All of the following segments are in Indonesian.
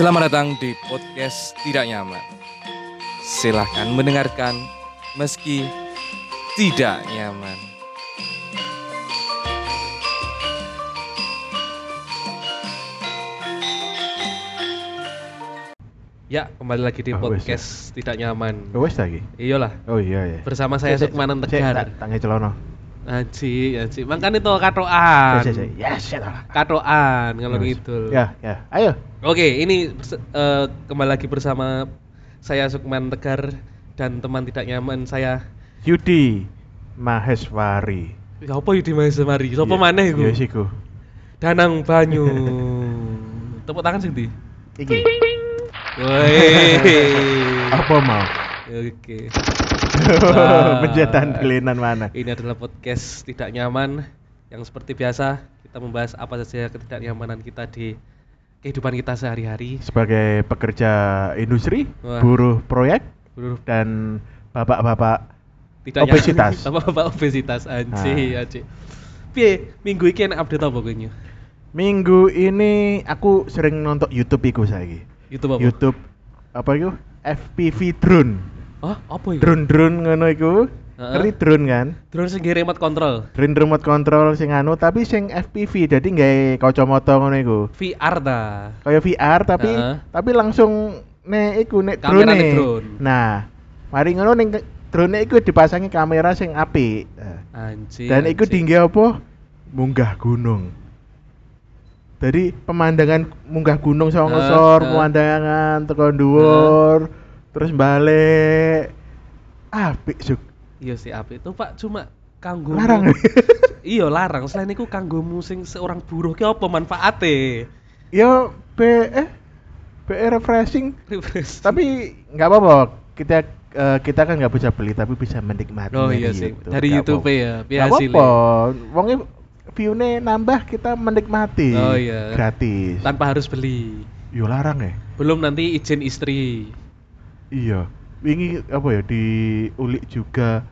Selamat datang di podcast Tidak Nyaman. Silahkan mendengarkan meski tidak nyaman. Ya, kembali lagi di Oh, wes ya. podcast Tidak Nyaman. Oh, wes lagi. Iyalah, Oh iya ya. bersama saya Sukmanan Tegar. Tangi celono. Aji, aji. Makanya itu katoan. Cek, cek. Ya, lah. Katoan kalau Yes. gitu. Ya, ya. Ayo. Oke, ini eh, kembali lagi bersama saya Sukman Tegar dan teman tidak nyaman saya. Yudi Maheswari. Ya apa Yudi Maheswari? Sopo Iya, maneh iku? Sih ku. Danang Banyu. Tepuk tangan sing ndi? Iki. Woi. Apa mau? Oke. Wah. Menjatan belinan mana? Ini adalah podcast tidak nyaman yang seperti biasa kita membahas apa saja ketidaknyamanan kita di kehidupan kita sehari-hari. Sebagai pekerja industri, Wah. buruh proyek, Bro, dan bapak-bapak tidak Obesitas. apa apa obesitas anjir Ah. anjir piye minggu ini enak update apa gue Minggu ini aku sering nonton YouTube iku saiki. YouTube apa YouTube apa itu? FPV drone. oh apa itu Drone-drone ngono iku. Heeh. Ngerti drone kan? drone sing remote control Drone remote control sing anu tapi sing FPV jadi nggawe kacamata ngono iku. VR ta Kayak VR tapi Heeh. tapi langsung nek iku nek drone. Nah, mari ngono ning drone iku dipasangi kamera sing apik. Nah, anjir Dan iku tinggi apa? Munggah gunung. Jadi pemandangan munggah gunung sama ngesor, heeh. pemandangan tekan dhuwur, terus balik. Apik suk. Iya sih apik. Itu pak cuma kanggo Larang. iya larang. Selain itu kanggo musing seorang buruh ki apa manfaate? Yo be eh be refreshing. Refresh tapi nggak apa-apa. Kita eh, kita kan nggak bisa beli tapi bisa menikmati oh iya sih. Dari YouTube ya nggak apa-apa. Wongnya view-nya nambah kita menikmati. Oh iya. gratis. Tanpa harus beli. Yo larang ya. Belum nanti izin istri. Iya wingi apa ya diulik juga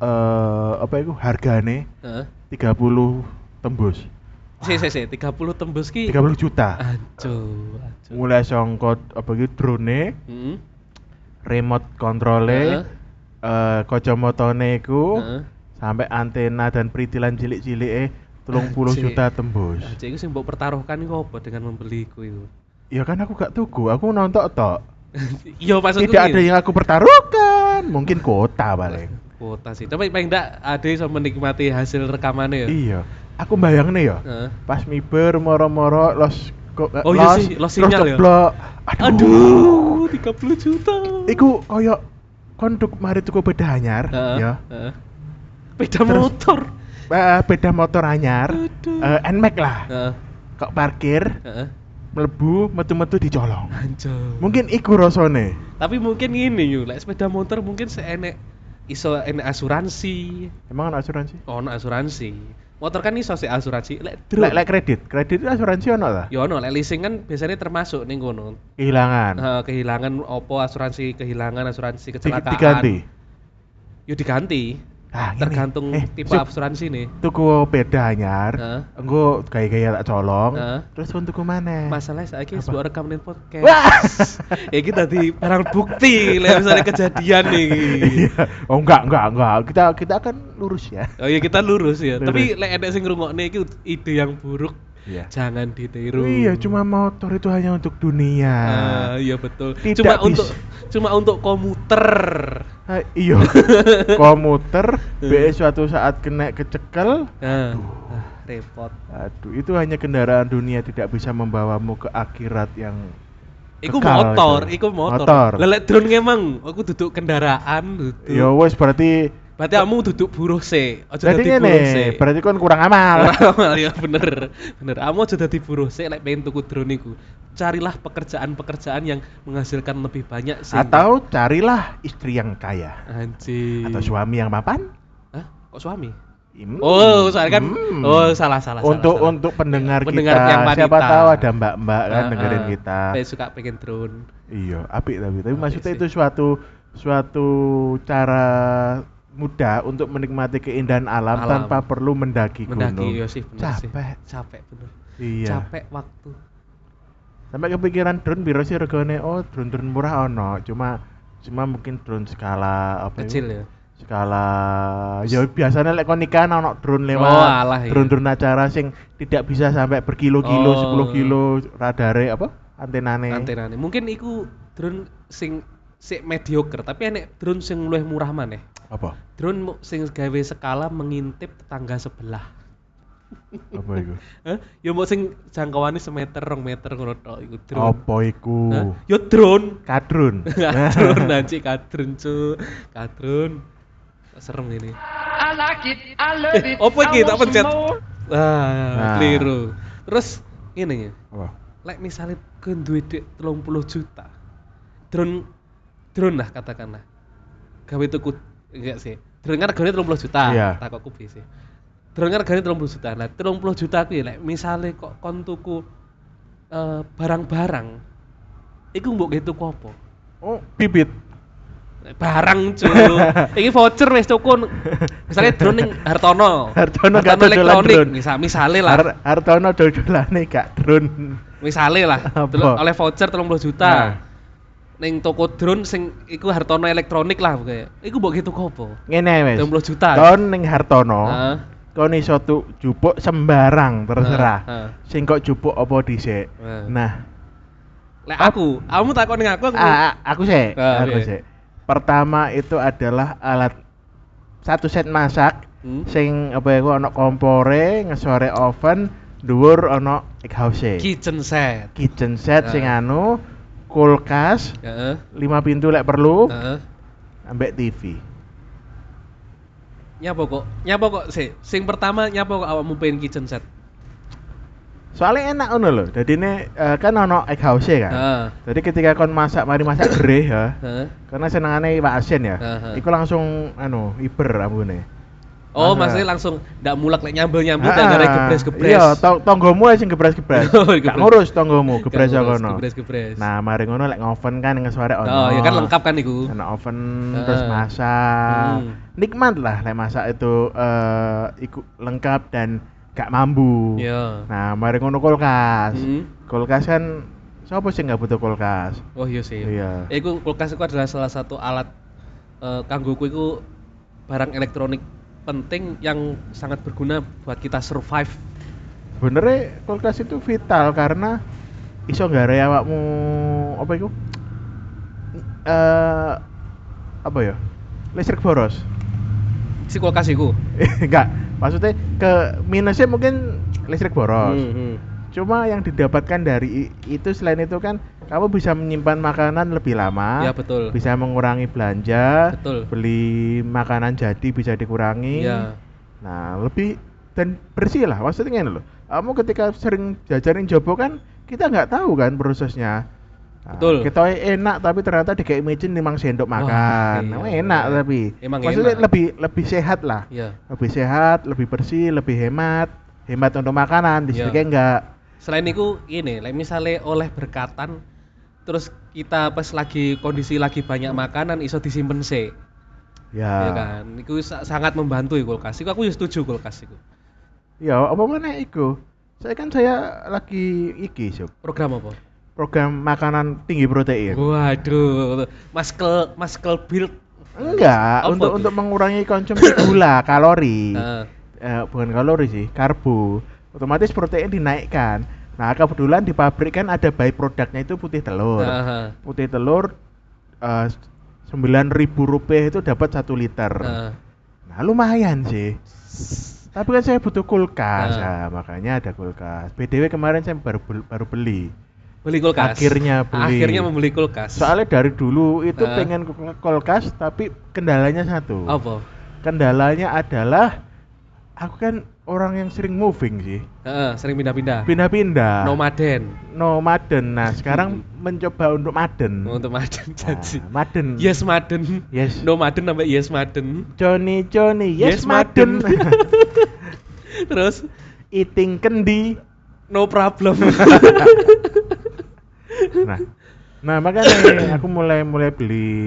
eh apa itu hargane Heeh. 30 tembus Si, si, si, 30 tembus ki. 30 juta Aduh, aduh. mulai songkot apa gitu drone Hmm. remote controlnya Heeh. eh kacamatane iku Heeh. sampai antena dan peritilan cilik-cilik eh 30 Anjir. juta tembus. Aja iku sing mbok pertaruhkan iku apa dengan membeliku itu? Ya kan aku gak tuku, aku nonton tok. Iya maksudku Tidak ada yang aku pertaruhkan, mungkin kota paling. kuota sih. Tapi paling enggak ada yang menikmati hasil rekamannya ya. Iya, aku bayang nih ya. Heeh. Pas miber moro-moro los Oh iya sih, los sinyal ya? ceblok. Aduh, 30 juta. Iku koyo konduk mari tuku beda anyar Heeh, ya. Beda Terus- motor. Eh, beda motor anyar. Aduh. Eh, Nmax lah. Kok parkir. Melebu, metu-metu dicolong. Anjir. Mungkin iku rasane. Tapi mungkin gini yuk, lek sepeda motor mungkin seenek iso enek asuransi. Emang ada asuransi? Oh, ono asuransi. Motor kan iso sih asuransi. Lek Lek lek kredit, kredit itu asuransi ono lah. Ya ono, lek leasing kan biasanya termasuk ning kono. Kehilangan. Nah, kehilangan opo asuransi kehilangan asuransi kecelakaan. diganti. Yo diganti. Ah, ngene. Tergantung Eh, tipe Suk, asuransi nih. tuku beda anyar. Heeh. Engko gaya-gaya tak colong. Heeh. Terus kon tuku mana? Masalahnya saya Apa? sebuah rekam nih podcast. Wah. ya kita di barang bukti, lek misalnya kejadian nih. Iya. oh enggak, enggak, enggak. Kita kita akan lurus ya. Oh iya kita lurus ya. Lurus. Tapi lek ada sing ngrungokne iki ide yang buruk, Iya. jangan ditiru. Iya, cuma motor itu hanya untuk dunia. Ah, iya betul. Tidak cuma bis- untuk cuma untuk komuter. Ah, iya. Komuter be suatu saat kena kecekel. Nah, ah, repot. Aduh, itu hanya kendaraan dunia tidak bisa membawamu ke akhirat yang Iku kekal motor, itu. iku motor. Motor. Lelek drone emang, aku duduk kendaraan duduk. Ya wes berarti Berarti kamu duduk buruh sih. Aja berarti dadi buruh sih. berarti kan kurang amal. Ora ya bener. Bener. Kamu aja dadi buruh sih lek pengen tuku drone iku. Carilah pekerjaan-pekerjaan yang menghasilkan lebih banyak sih. Atau carilah istri yang kaya anjing. atau suami yang mapan. Hah? Kok suami? Hmm. Oh, soalnya kan Hmm. oh salah salah untuk salah, salah. untuk pendengar, Pendengar kita yang wanita. siapa tahu ada mbak-mbak kan Ah, dengerin ah. kita Saya suka pengen drone. iya apik tapi tapi Apik maksudnya sih. itu suatu suatu cara mudah untuk menikmati keindahan alam, Alam. tanpa perlu mendaki, Mendaki gunung iya sih bener sih. capek Capek bener. iya Capek waktu. Sampai kepikiran drone biro sih regane oh drone-drone murah ono, cuma cuma mungkin drone skala apa itu? Kecil ya. skala ya biasanya lek kon nikahan drone lewat Oh, alah, iya. drone-drone acara sing tidak bisa sampai berkilo-kilo Oh. 10 kilo radare apa antenane Antenane. Mungkin iku drone sing sik mediocre, tapi enek drone sing luwih murah maneh. Apa Drone sing gawe skala mengintip tetangga sebelah. apa itu Hah? Ya mau sing jangkauannya semeter, rong meter ngono tok iku drone. apa iku Hah? Ya drone. kadrun kadrun nanti kadrun cu kadrun serem ini I like it, I love Eh, it. apa iki? Tak pencet. ah Nah. keliru terus ini ya apa like misalnya ke duit duit 30 juta drone drone lah katakanlah gawe tuku enggak sih. Drone regane 30 juta. Iya. tak kok kubi sih. Drone regane 30 juta. Nah 30 juta kuwi like misalnya kok kon tuku eh, barang-barang iku mbok gitu apa? Oh bibit. Barang cu ini voucher wis tuku misalnya drone ning Hartono. Hartono gak elektronik. drone. misal misalnya lah. Har Hartono dodolane gak drone. Misalnya lah. Oleh voucher 30 juta. Nah. Ning toko drone sing iku Hartono elektronik lah pokoknya iku mbok gitu kopo ngene wis. 30 juta. Kon ning Hartono Heeh. kon iso tu jupuk sembarang terserah. Sing kok jupuk apa dhisik. Nah. Lek aku kamu takut ning aku aku ah, aku sih Ah, aku sih pertama itu adalah alat satu set masak Hmm. sing apa ya ono kompore ngesore oven dhuwur ono house kitchen set. Kitchen set sing Ah. anu kulkas heeh. lima pintu lek perlu heeh. ambek TV nyapa kok? Nyapa kok sih sing pertama nyapa kok awakmu pengen kitchen set? Soalnya enak ngono lho. Jadi ini kan ono egg house kan? Heeh. Jadi ketika kon masak mari masak gereh ya. Heeh. Karena senengane Pak Asen ya. Heeh. iku langsung anu iber ambune oh Masa- maksudnya langsung ndak mulak lek nyambel Ah, dan gara gebres gebres Iya, to tonggomu aja sing gebres-gebres. Oh, Gak gebres. ngurus tonggomu, aja ngurus, kono. gebres-gebres. Nah, mari ngono lek ngoven kan ngesuare ono. oh ya kan lengkap kan iku Ono oven Heeh. terus masak. Hmm. Nikmat lah lek masak itu eh iku lengkap dan gak mambu. iya Nah, mari ngono kulkas. Hmm. Kulkas kan siapa sih nggak butuh kulkas? Oh iya sih. Iya. Iku kulkas itu adalah salah satu alat eh kanggoku iku barang elektronik penting yang sangat berguna buat kita survive. Benernya kulkas itu vital karena iso nggare awakmu apa itu? Eh apa ya? Listrik boros. Si kulkas iku. Enggak, maksudnya ke minusnya mungkin listrik boros. Hmm, hmm. Cuma yang didapatkan dari itu selain itu kan kamu bisa menyimpan makanan lebih lama. Ya, betul. Bisa mengurangi belanja. Betul. Beli makanan jadi bisa dikurangi. Iya. Nah, lebih dan bersih lah. Maksudnya gini loh. Kamu ketika sering jajarin jobo kan kita nggak tahu kan prosesnya. Nah, Betul. Kita enak tapi ternyata dikasih micin limang sendok Wah, makan. iya. Emang enak tapi. Emang Maksudnya enak. lebih lebih sehat lah. Iya. Lebih sehat, lebih bersih, lebih hemat. Hemat untuk makanan, Iya. listriknya enggak. Selain itu ini, like misalnya oleh berkatan terus kita pas lagi kondisi lagi banyak makanan iso disimpen sih. Ya. Ya kan? Itu sa- sangat membantu ya kulkas. Iku aku setuju kulkas itu. Ya, apa mana iku? Saya kan saya lagi iki, Sob. Program apa? Program makanan tinggi protein. Waduh, maskel maskel build. Enggak, Apa untuk tuh? untuk mengurangi konsumsi gula, kalori. Heeh. Eh, bukan kalori sih, karbo. Otomatis protein dinaikkan. Nah, kebetulan di pabrik kan ada by produknya itu putih telur. Heeh. Putih telur eh, sembilan ribu rupiah itu dapat satu liter. Heeh. Nah, lumayan sih. Tapi kan saya butuh kulkas, Nah. ya, makanya ada kulkas. BDW kemarin saya baru baru beli. Beli kulkas. Akhirnya beli. Akhirnya membeli kulkas. Soalnya dari dulu itu Nah. pengen kul- kulkas, tapi kendalanya satu. apa? Kendalanya adalah aku kan orang yang sering moving sih, Heeh, sering pindah-pindah. pindah-pindah. Nomaden. Nomaden. Nah, sekarang mencoba untuk maden. Untuk Maden jadi. Nah, maden. Yes Maden. Yes. Nomaden sampai Yes Maden. Johnny Johnny, yes, Yes, maden. Maden. Terus Eating kendi. no problem. nah nah makanya aku mulai mulai beli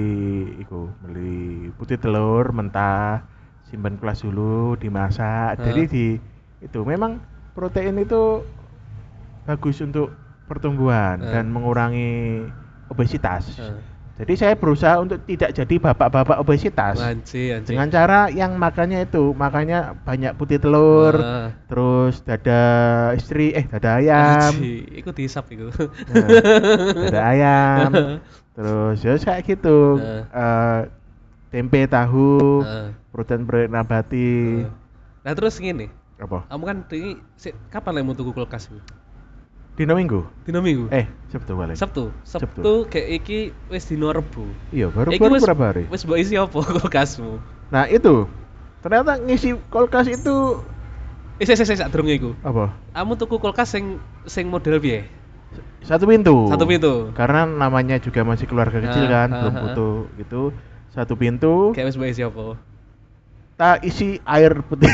iku beli putih telur mentah simpan kelas dulu dimasak Heeh. jadi di itu memang protein itu bagus untuk pertumbuhan Eh. dan mengurangi obesitas. Heeh. Jadi saya berusaha untuk tidak jadi bapak-bapak obesitas Anjing, anjing. dengan cara yang makannya itu makanya banyak putih telur, Wah. terus dada istri eh dada ayam, Anjing, iku dihisap iku. Nah, dada ayam, terus ya kayak gitu, Heeh. Eh, tempe tahu, Heeh. protein-protein nabati, Heeh. Nah terus gini, apa? kamu kan ini si- kapan lagi mau tuku kulkas iku? Dino minggu? Dino Minggu. Eh, Sabtu balik. Sabtu. Sabtu. Sabtu kayak iki wis dino Rebo. Iya, baru Iki baru berapa hari? Wis mbok isi apa kulkasmu? Nah, itu. Ternyata ngisi kulkas itu Eh, sik sik sadurunge iku. apa? Kamu tuku kulkas sing sing model piye? Satu pintu. Satu pintu. Karena namanya juga masih keluarga kecil kan, belum butuh gitu. Satu pintu, Kayak wis mbok isi apa? tak isi air putih.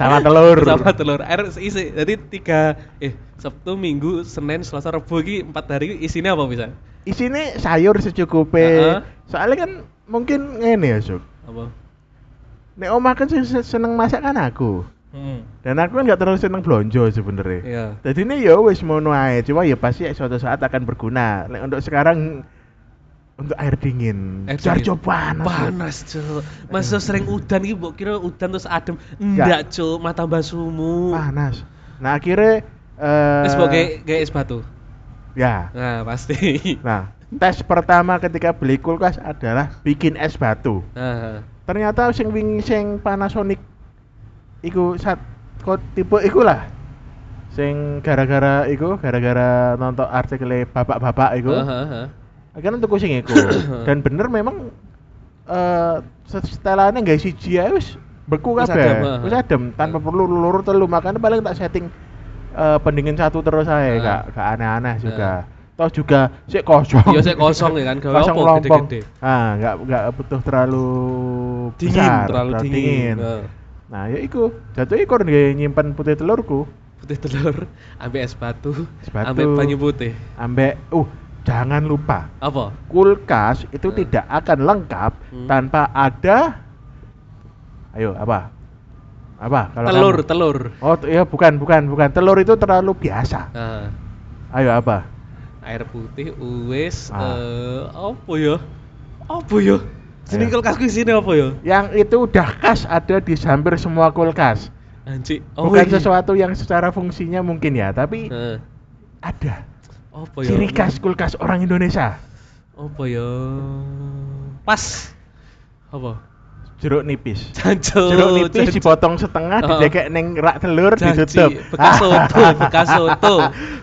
Sama telur. Sama telur. Air isi. Jadi tiga eh Sabtu, Minggu, Senin, Selasa, Rabu iki empat hari iki isinya apa bisa? Isine sayur secukupnya. Ah, ah. Soalnya kan mungkin ngene ya, Sob. Apa? Nek omah kan seneng masak kan aku. Hmm. Dan aku kan gak terlalu seneng blonjo sebenarnya. Iya. Jadi ini ya wis mono ae, cuma ya pasti suatu saat akan berguna. Nek untuk sekarang untuk air dingin. Air Jar dingin. panas. Panas, Cuk. Masa sering udan iki mbok kira udan terus adem. Enggak, Cuk. Mata tambah sumu. Panas. Nah, akhirnya eh Wis mbok kayak kayak es batu. Ya. Nah, pasti. Nah, tes pertama ketika beli kulkas adalah bikin es batu. Nah, Ternyata sing wingi sing Panasonic iku sat kok tipe iku lah. Sing gara-gara iku gara-gara nonton artikel bapak-bapak iku. Heeh, heeh. Akhirnya tuku sing iku. Dan bener memang eh setelannya nggak siji ae wis beku kabeh. Wis adem tanpa perlu luru telu makanya paling tak setting eh, pendingin satu terus aja Heeh. gak gak aneh-aneh juga. Toh juga sik kosong. Iya, sik kosong ya kan, gawe kosong lompong. Ah, nggak nggak butuh terlalu Dingin, besar, terlalu dingin. Heeh. Nah, ya iku. Jatuh iku nggak nyimpen putih telurku. Putih telur, ambek Es batu. ambek banyu putih. Ambek uh jangan lupa Apa? kulkas itu Hmm. tidak akan lengkap Hmm. tanpa ada ayo apa apa kalau telur, kamu- telur. oh t- ya bukan bukan bukan telur itu terlalu biasa Nah, ayo apa air putih uwis Ah. eh apa ya? Apa ya? Jeneng Ayo. kulkasku isine apa ya? yang itu udah khas ada di hampir semua kulkas Anjing. bukan iya. sesuatu yang secara fungsinya mungkin ya tapi Heeh. ada apa ya? ciri khas kulkas orang Indonesia Apa ya? Pas. Apa? jeruk nipis Jancuk. jeruk nipis jancuk. dipotong setengah Oh. didekek neng rak telur Janji, ditutup bekas soto, bekas soto.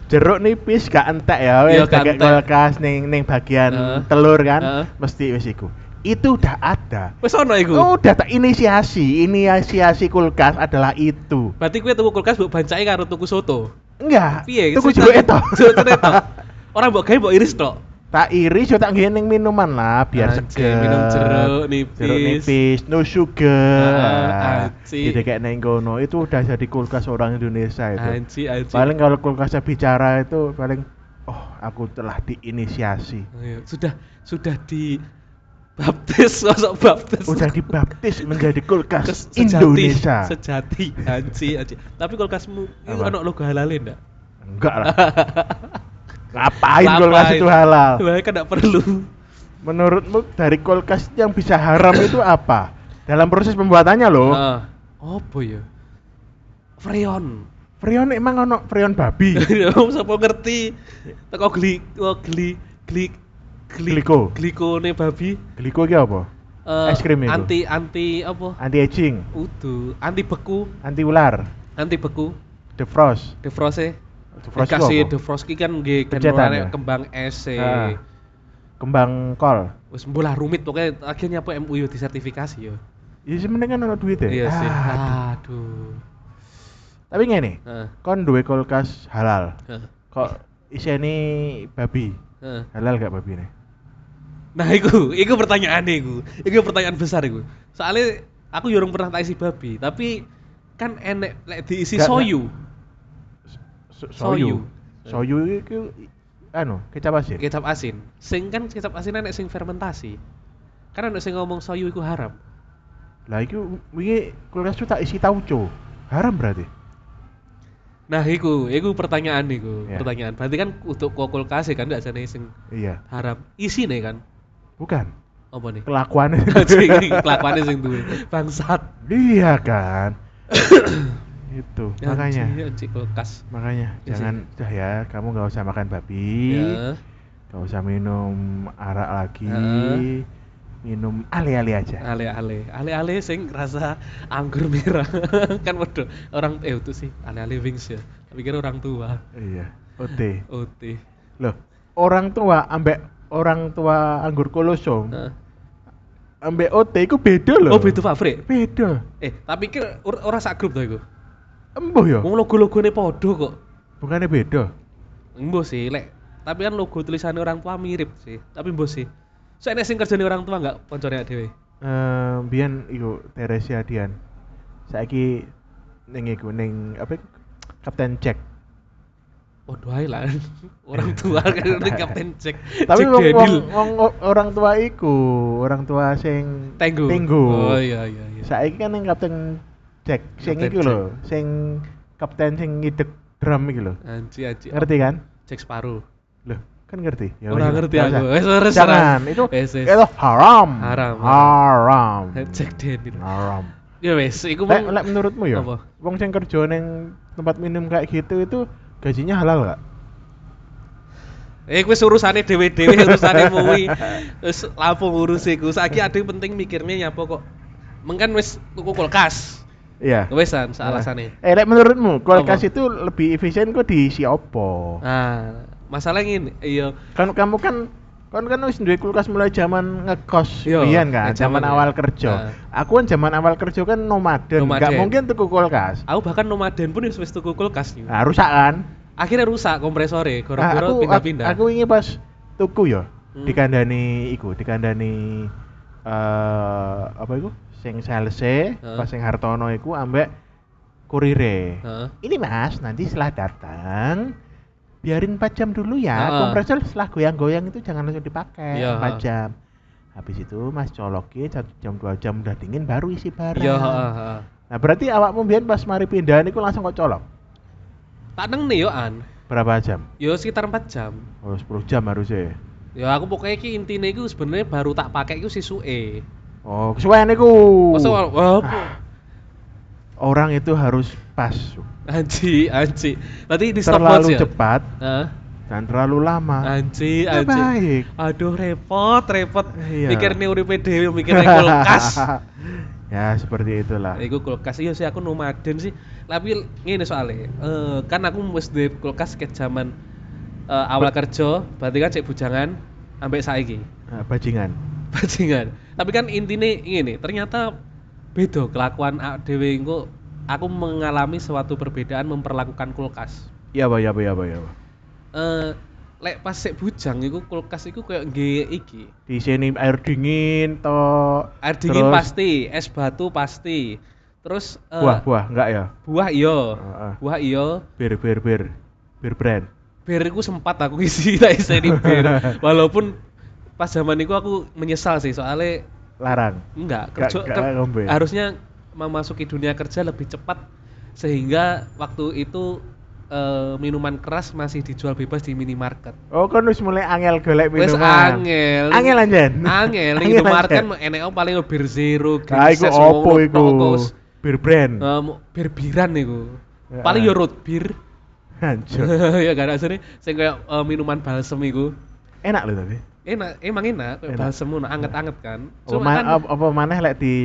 jeruk nipis gak entek ya Iya, wes didekek entek. kulkas neng neng bagian Heeh. telur kan Heeh. mesti wis iku itu udah ada Wis ono iku. Oh, udah tak inisiasi inisiasi kulkas adalah itu Berarti kowe tuku kulkas mbok bancai karo tuku soto. Enggak Piye? tuku jeruk itu Jeruk. Orang mbok gawe mbok iris tok. tak iris yo tak ngene ning minuman lah biar Anjing, seger minum jeruk nipis. jeruk nipis no sugar Ah, anjing. jadi kayak neng kono itu udah jadi kulkas orang Indonesia itu paling kalau kulkasnya bicara itu paling oh aku telah diinisiasi Ayo, sudah sudah di baptis, masuk baptis. udah dibaptis menjadi kulkas Kes- sejati, Indonesia Sejati, anji, anji. Tapi kulkasmu itu ono logo halalin enggak? enggak lah ngapain kulkas itu halal Lah kan enggak perlu. menurutmu dari kulkas yang bisa haram itu apa dalam proses pembuatannya loh Ah, apa ya? Freon. Freon emang ono freon babi Wong sapa ngerti? Teko gli, oh, gli, gli, gli, Gliko. glikone babi. gliko iki apa eh, Es krim itu? Anti anti apa? anti aging Udu, anti beku, anti ular anti beku. defrost Defrost defrost itu Dikasih apa? defrost ki kan nggih ya? kembang es e. Ah. kembang kol Wis rumit pokoknya akhirnya apa MUI disertifikasi yo. ya sebenarnya kan ono duit ya Iya sih. Ah, Aduh. tapi ngene Heeh. kon duwe kulkas halal Heeh. kok iseni babi Heeh. halal gak babi nih Nah, iku, iku pertanyaan iku. Iku pertanyaan besar iku. Soalnya aku yo urung pernah tak isi babi, tapi kan enek lek diisi Gak, soyu. So- Soyu. soyu soyu itu anu kecap asin Kecap asin. Sing kan kecap asin enek sing fermentasi. Kan enek sing ngomong soyu iku haram. lah itu wingi kulkas tak isi tauco haram berarti Nah, iku, iku pertanyaan iku, Ya. pertanyaan. Berarti kan untuk kulkas kan ndak jane sing Iya. haram. Isine kan Bukan. apa nih? Kelakuannya. Kelakuannya sing duwe. Bangsat. iya kan. itu makanya Anjing, anjing kulkas. makanya sih. jangan dah ya kamu nggak usah makan babi Ya. usah minum arak lagi Heeh. minum ale-ale aja Ale-ale, ale-ale sing rasa anggur merah. kan waduh, orang eh itu sih ale-ale wings ya. Tapi kira orang tua. iya ote OT. loh orang tua ambek orang tua anggur kolosong Heeh. ambek ote itu beda loh Oh, itu favorit. beda Eh, tapi kira or- ora sak grup to iku. embuh ya Wong logo-logone padha kok. bukannya beda Embo sih, lek. Tapi kan logo tulisannya orang tua mirip sih. Tapi embo sih. Soalnya sing kerjane orang tua enggak koncone dhewe. Eh, biyen iku Teresia Dian saiki ning iku ning apa? Kapten Jack Waduh ae lah. Orang tua kan ini Kapten Jack. tapi Jack wong, wong, orang tua iku orang tua sing Tenggo. Tenggo. Oh iya iya iya. saiki kan ning Kapten Jack sing Kapten iku lho sing kapten sing ngidek drum iki lho Anji anji. ngerti kan Jack Sparrow. Loh, kan ngerti ya Ora wis lah, ngerti nggak aku. usah. Wes ora jangan itu Wes, wes. itu haram Haram, haram Jack Daniel. haram Ya wes, iku Lek, menurutmu ya, wong sing kerja ning tempat minum kayak gitu itu gajinya halal gak? Eh wis urusane dhewe-dhewe urusane muwi. Wis lapo iku. Saiki ada yang penting mikirnya nyapa kok. Mengkan wis tuku kulkas. Iya. Wesan salasane. Eh, lek menurutmu kulkas Apa? itu lebih efisien kok diisi opo? Nah, masalahnya ini, iya. Kan kamu kan kan kan wis duwe kulkas mulai zaman ngekos Iya, biyen kan, zaman ya. awal kerja. Nah. Aku kan zaman awal kerja kan nomaden, nggak Nomaden. mungkin tuku kulkas. Aku bahkan nomaden pun wis wis tuku kulkas. Nah, rusak kan? Akhirnya rusak kompresore, Nah, gara-gara aku, pindah-pindah. aku ini pas tuku ya, Hmm. dikandani iku, dikandani eh apa iku? Sing salese, Heeh. pas sing Hartono iku ambek kurire. Heeh. Ini Mas, nanti setelah datang biarin 4 jam dulu ya. Heeh. Kompresor setelah goyang-goyang itu jangan langsung dipakai Iya, 4 heeh. jam. Habis itu Mas colokin 1 jam 2 jam udah dingin baru isi barang. Iya, heeh, heeh. Nah, berarti awakmu biyen pas mari pindahan iku langsung kok colok. Tak neng nih yo an. Berapa jam? Yo sekitar 4 jam. Oh, 10 jam harusnya. Ya aku pokoknya ki intine iku sebenarnya baru tak pakai iku sisuke. Oh, kesuwen iku. Masa Ah, Orang itu harus pas. anji, anji. Berarti di stopwatch Terlalu ya? cepat Heeh. dan terlalu lama. Anji, Nggak anji. baik. Aduh repot, repot. Iya. Mikirnya uripe dhewe, mikirnya kulkas. ya, seperti itulah. Iku kulkas iya sih aku nomaden sih. Tapi ngene soalnya, eh, kan aku wis duwe kulkas ke zaman eh, awal kerja, berarti kan cek bujangan ambek saiki. Nah, bajingan. Bajingan. Tapi kan intinya ini, ternyata beda kelakuan dhewe engko aku mengalami suatu perbedaan memperlakukan kulkas. Iya, Pak, iya, Pak, iya, Pak, iya. Eh lek pas sik bujang iku kulkas iku kayak nggih iki. Di sini air dingin toh. Air dingin Terus pasti, es batu pasti. Terus eh, Buah, buah, enggak ya? buah iya. Heeh. Buah iya. Bir, bir, bir. Bir brand. Bir iku sempat aku isi tak iseni bir. Walaupun pas zaman itu aku menyesal sih soalnya Larang. enggak Nggak- kerja nggak ker- ngombe. harusnya memasuki dunia kerja lebih cepat sehingga waktu itu eh, minuman keras masih dijual bebas di minimarket. Oh, kan wis mulai angel golek Wes minuman. angel. Angel anjen. Angel ning anjen. enek paling bir zero, Greenset, opo iku? Bir brand. Em, bir-biran iku. Ya. Paling yo root beer. Hancur. ya gak ada sini sing kayak eh, minuman balsem iku. Enak loh tapi. Enak, emang enak, kayak Enak. balsem ngono anget-anget kan. Cuma ma- kan apa, apa maneh lek di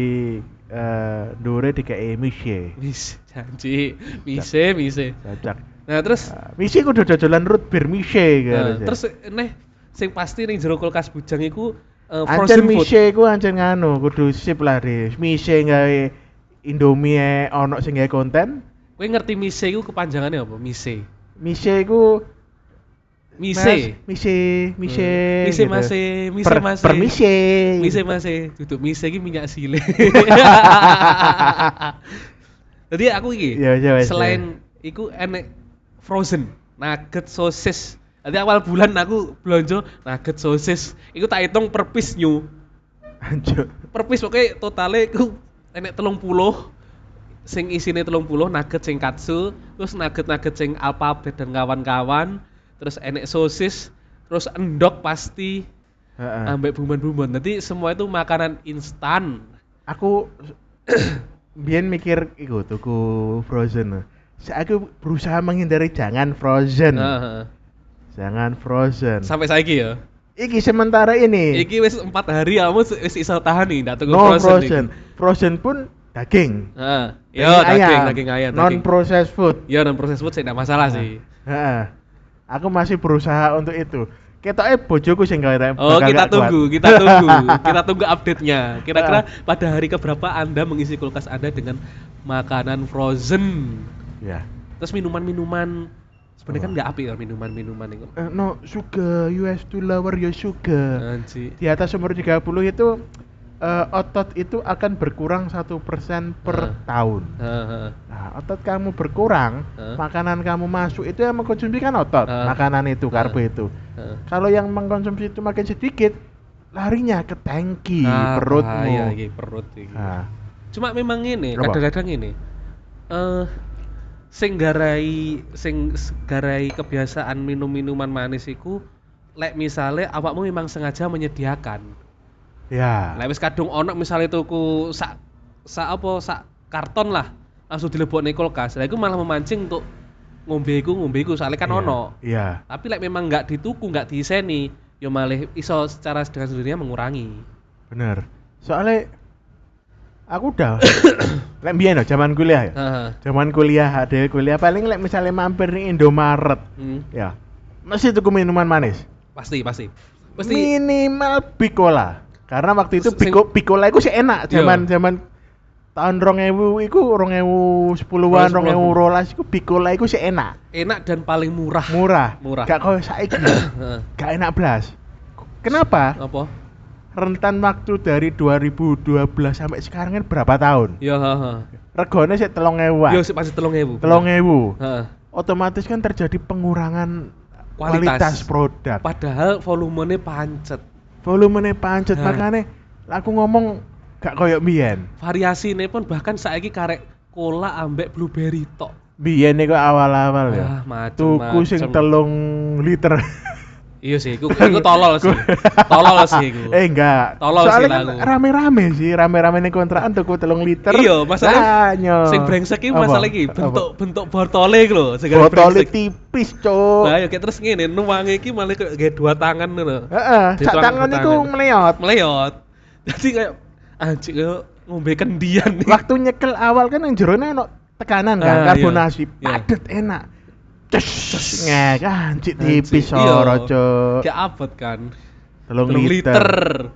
eh dure dikei mise. Wis, janji, mise, mise. Cocok. Nah, terus Nah, mise kudu dodolan root beer mise gitu. nah, terus neh sing pasti ning jero kulkas bujang iku eh, Ancen frozen food. mise ku ancen nganu kudu sip lah di mise gawe Indomie e ono sing gawe konten. Kowe ngerti mise iku kepanjangannya apa? Mise. Mise ku Mise. Mas, mise, mise. Hmm. Mise gitu. mase, mise Per- mase. Permise. Mise mase, duduk mise iki minyak sile. Jadi aku iki Ya, ya, wes, selain iku enek frozen, nugget sosis. Nanti awal bulan aku belanja nugget sosis. Iku tak hitung per piece new. Anjir. Per piece pokoknya totalnya iku enek telung puluh sing isine 30 nugget sing katsu, terus nugget-nugget sing alphabet dan kawan-kawan, terus enek sosis, terus endok pasti Heeh. ambek bumbon-bumbon. Nanti semua itu makanan instan. Aku biyen mikir iku tuku frozen. Saya aku berusaha menghindari jangan frozen. Heeh. Jangan frozen. Sampai saiki ya. Iki sementara ini. Iki wis 4 hari kamu wis iso tahan nih, ndak tunggu no frozen. frozen. iki. Frozen pun daging. Heeh. Yo daging, daging ayam, non processed food. Ya non proses food sih ndak masalah sih. Heeh. Aku masih berusaha untuk itu. Ketoknya bojoku sing gawe Oh, kita tunggu, kita tunggu. kita tunggu update-nya. Kira-kira pada hari keberapa Anda mengisi kulkas Anda dengan makanan frozen? Ya. Terus minuman-minuman sebenarnya kan Apa? nggak api ya minuman-minuman itu. Eh, no sugar, you have to lower your sugar. Anji. Di atas umur 30 itu eh, otot itu akan berkurang satu persen per Ah. tahun. Heeh. Nah, otot kamu berkurang, Ah. makanan kamu masuk itu yang mengkonsumsi kan otot, Ah. makanan itu, karbo itu. Heeh. Kalau yang mengkonsumsi itu makin sedikit, larinya ke tangki Ah, perutmu. bahaya perut iki. Nah, Cuma memang ini, kadang-kadang ini. Eh sing garai sing garai kebiasaan minum minuman manis iku lek misale awakmu memang sengaja menyediakan. ya. Lek wis kadung ono misale tuku sak sak apa sak karton lah langsung dilebokne kulkas. Lah malah memancing untuk ngombe iku ngombe iku soalnya kan Iya, ono. Iya. Tapi lek memang nggak dituku, nggak diiseni, yo malah iso secara dengan sendirinya mengurangi. Bener. Soalnya aku udah lek biyen no, zaman kuliah ya. Heeh. Zaman kuliah ada kuliah paling lek misalnya mampir ning Indomaret Hmm, ya. Mesti tuku minuman manis. pasti pasti. Pasti Minimal Bicola. Karena waktu itu Bico, Bicola itu sih enak Iya. zaman zaman tahun 2000 iku 2010-an, 2012 iku Bicola iku sih enak. enak dan paling murah. Murah. Murah. Gak kau saiki. Heeh. gak enak blas. Kenapa? Apa? Rentan waktu dari 2012 sampai sekarang kan berapa tahun? Ya, heeh. Regone sih telung ewan. Yo sih pasti 3000. Telung ewu. Heeh. Otomatis kan terjadi pengurangan Kualitas. kualitas, produk. Padahal volumenya pancet. Volumenya pancet Nah. makanya aku ngomong gak koyok biyen. Variasine pun bahkan saiki karek cola ambek blueberry tok. Biyen iku awal-awal ya. Ah, macem, Tuku sing telung liter. Iya sih, iku, iku tolol sih. tolol sih iku. eh enggak. Tolol Soalnya sih kan rame-rame sih, rame-rame ning kontrakan tuku telung liter. Iya, masalah Banyak. sing brengsek iki masalah iki Apa? bentuk bentuk botole iku lho, segala brengsek. tipis, Cuk. Lah ya kayak terus ngene, nuwange iki malah kayak dua tangan ngono. Heeh, sak tangan iku meleot. Meleot. Jadi kayak anjing kayak ngombe kendian nih. Waktu nyekel awal kan yang jerone ono tekanan kan, Ah, karbonasi, iya. padet enak. Cus, ngek, anjir Anjing, tipis iya. soro, Cuk. Kayak abot kan. Telung Telung liter. liter.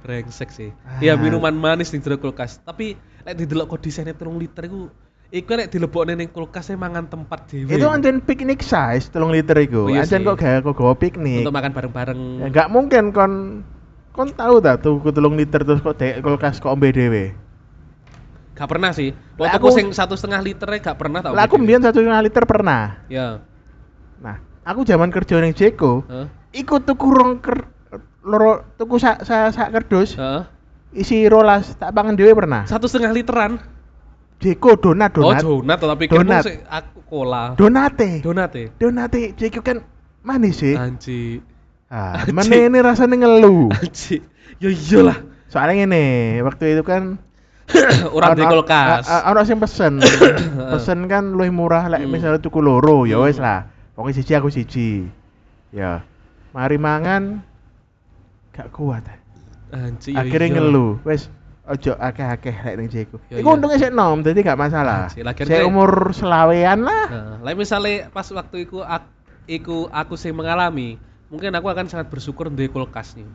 Brengsek sih. Ah. Ya minuman manis di jero kulkas. Tapi lek didelok kok desainnya telung liter iku iku lek dilebokne ning kulkas e mangan tempat dhewe. Itu anjen piknik size telung liter iku. Oh, iya Anjen kok gawe kok gawa piknik. untuk makan bareng-bareng. Ya enggak mungkin kon kon tahu ta tuku telung liter terus kok dek kulkas kok ombe dhewe. Gak pernah sih. Waktu aku- sing satu setengah liter gak pernah tau. Lah aku mbiyen satu setengah liter pernah. Ya. Nah, aku zaman kerja ning Jeko, Heeh. iku tuku rong ker, loro tuku sak sak sak kerdus Heeh. isi rolas tak pangan dhewe pernah. Satu setengah literan. Jeko donat donat. Oh, donat tapi Donat. aku cola. Donate. Donat ya. Donate Jeko kan manis sih. Anji. Ah, mana ini rasanya ngeluh. Anji. Ya iyalah. Soalnya ini waktu itu kan Orang di kulkas. Ono sing pesen. pesen kan luwih murah lek Hmm. misalnya tuku loro, ya Hmm. wis lah. Pokoknya siji aku siji. Ya. Mari mangan gak kuat. Anji. ya Akhirnya iyalah. ngeluh. Wis ojo akeh-akeh lek ning Jeko. Ya, Iku iya. untungnya sik nom, dadi gak masalah. Saya umur selawean lah. Nah, lah misalnya pas waktu itu aku, iku aku sing mengalami, mungkin aku akan sangat bersyukur duwe kulkas nih.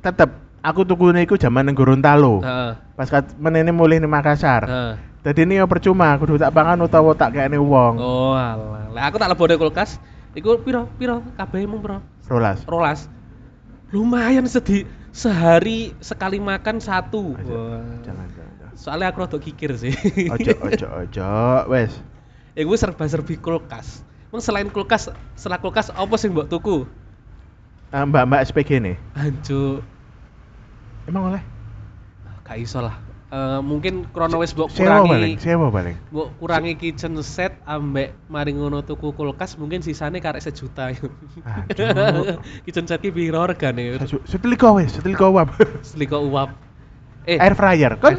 Tetep aku tuku iku jaman ning Gorontalo. Heeh. Pas kat menene mulih ning Makassar. Heeh. Dadi ini ya percuma, kudu tak pangan utawa tak kayakne wong. Oh, alah. Lah aku tak lebone kulkas, iku piro? Piro? Kabeh mung piro? Rolas. Rolas. Lumayan sedih sehari sekali makan satu. Aja, Wah. Jangan, jangan. jangan. Soalnya aku rada kikir sih. Ojo, ojo, ojo, wes. Iku serba-serbi kulkas. Emang selain kulkas, setelah kulkas apa sih mbok tuku? Eh, Mbak Mbak SPG nih. Anjuk. Emang oleh? Gak iso lah. Eh, mungkin krono wis mbok Sewa kurangi paling, sewa paling. mbok kurangi kitchen set ambek mari ngono tuku kulkas mungkin sisane karek sejuta. Aduh. kitchen set ki piro regane? Seteliko wes, seteliko uap. Seliko uap. Eh, air fryer kan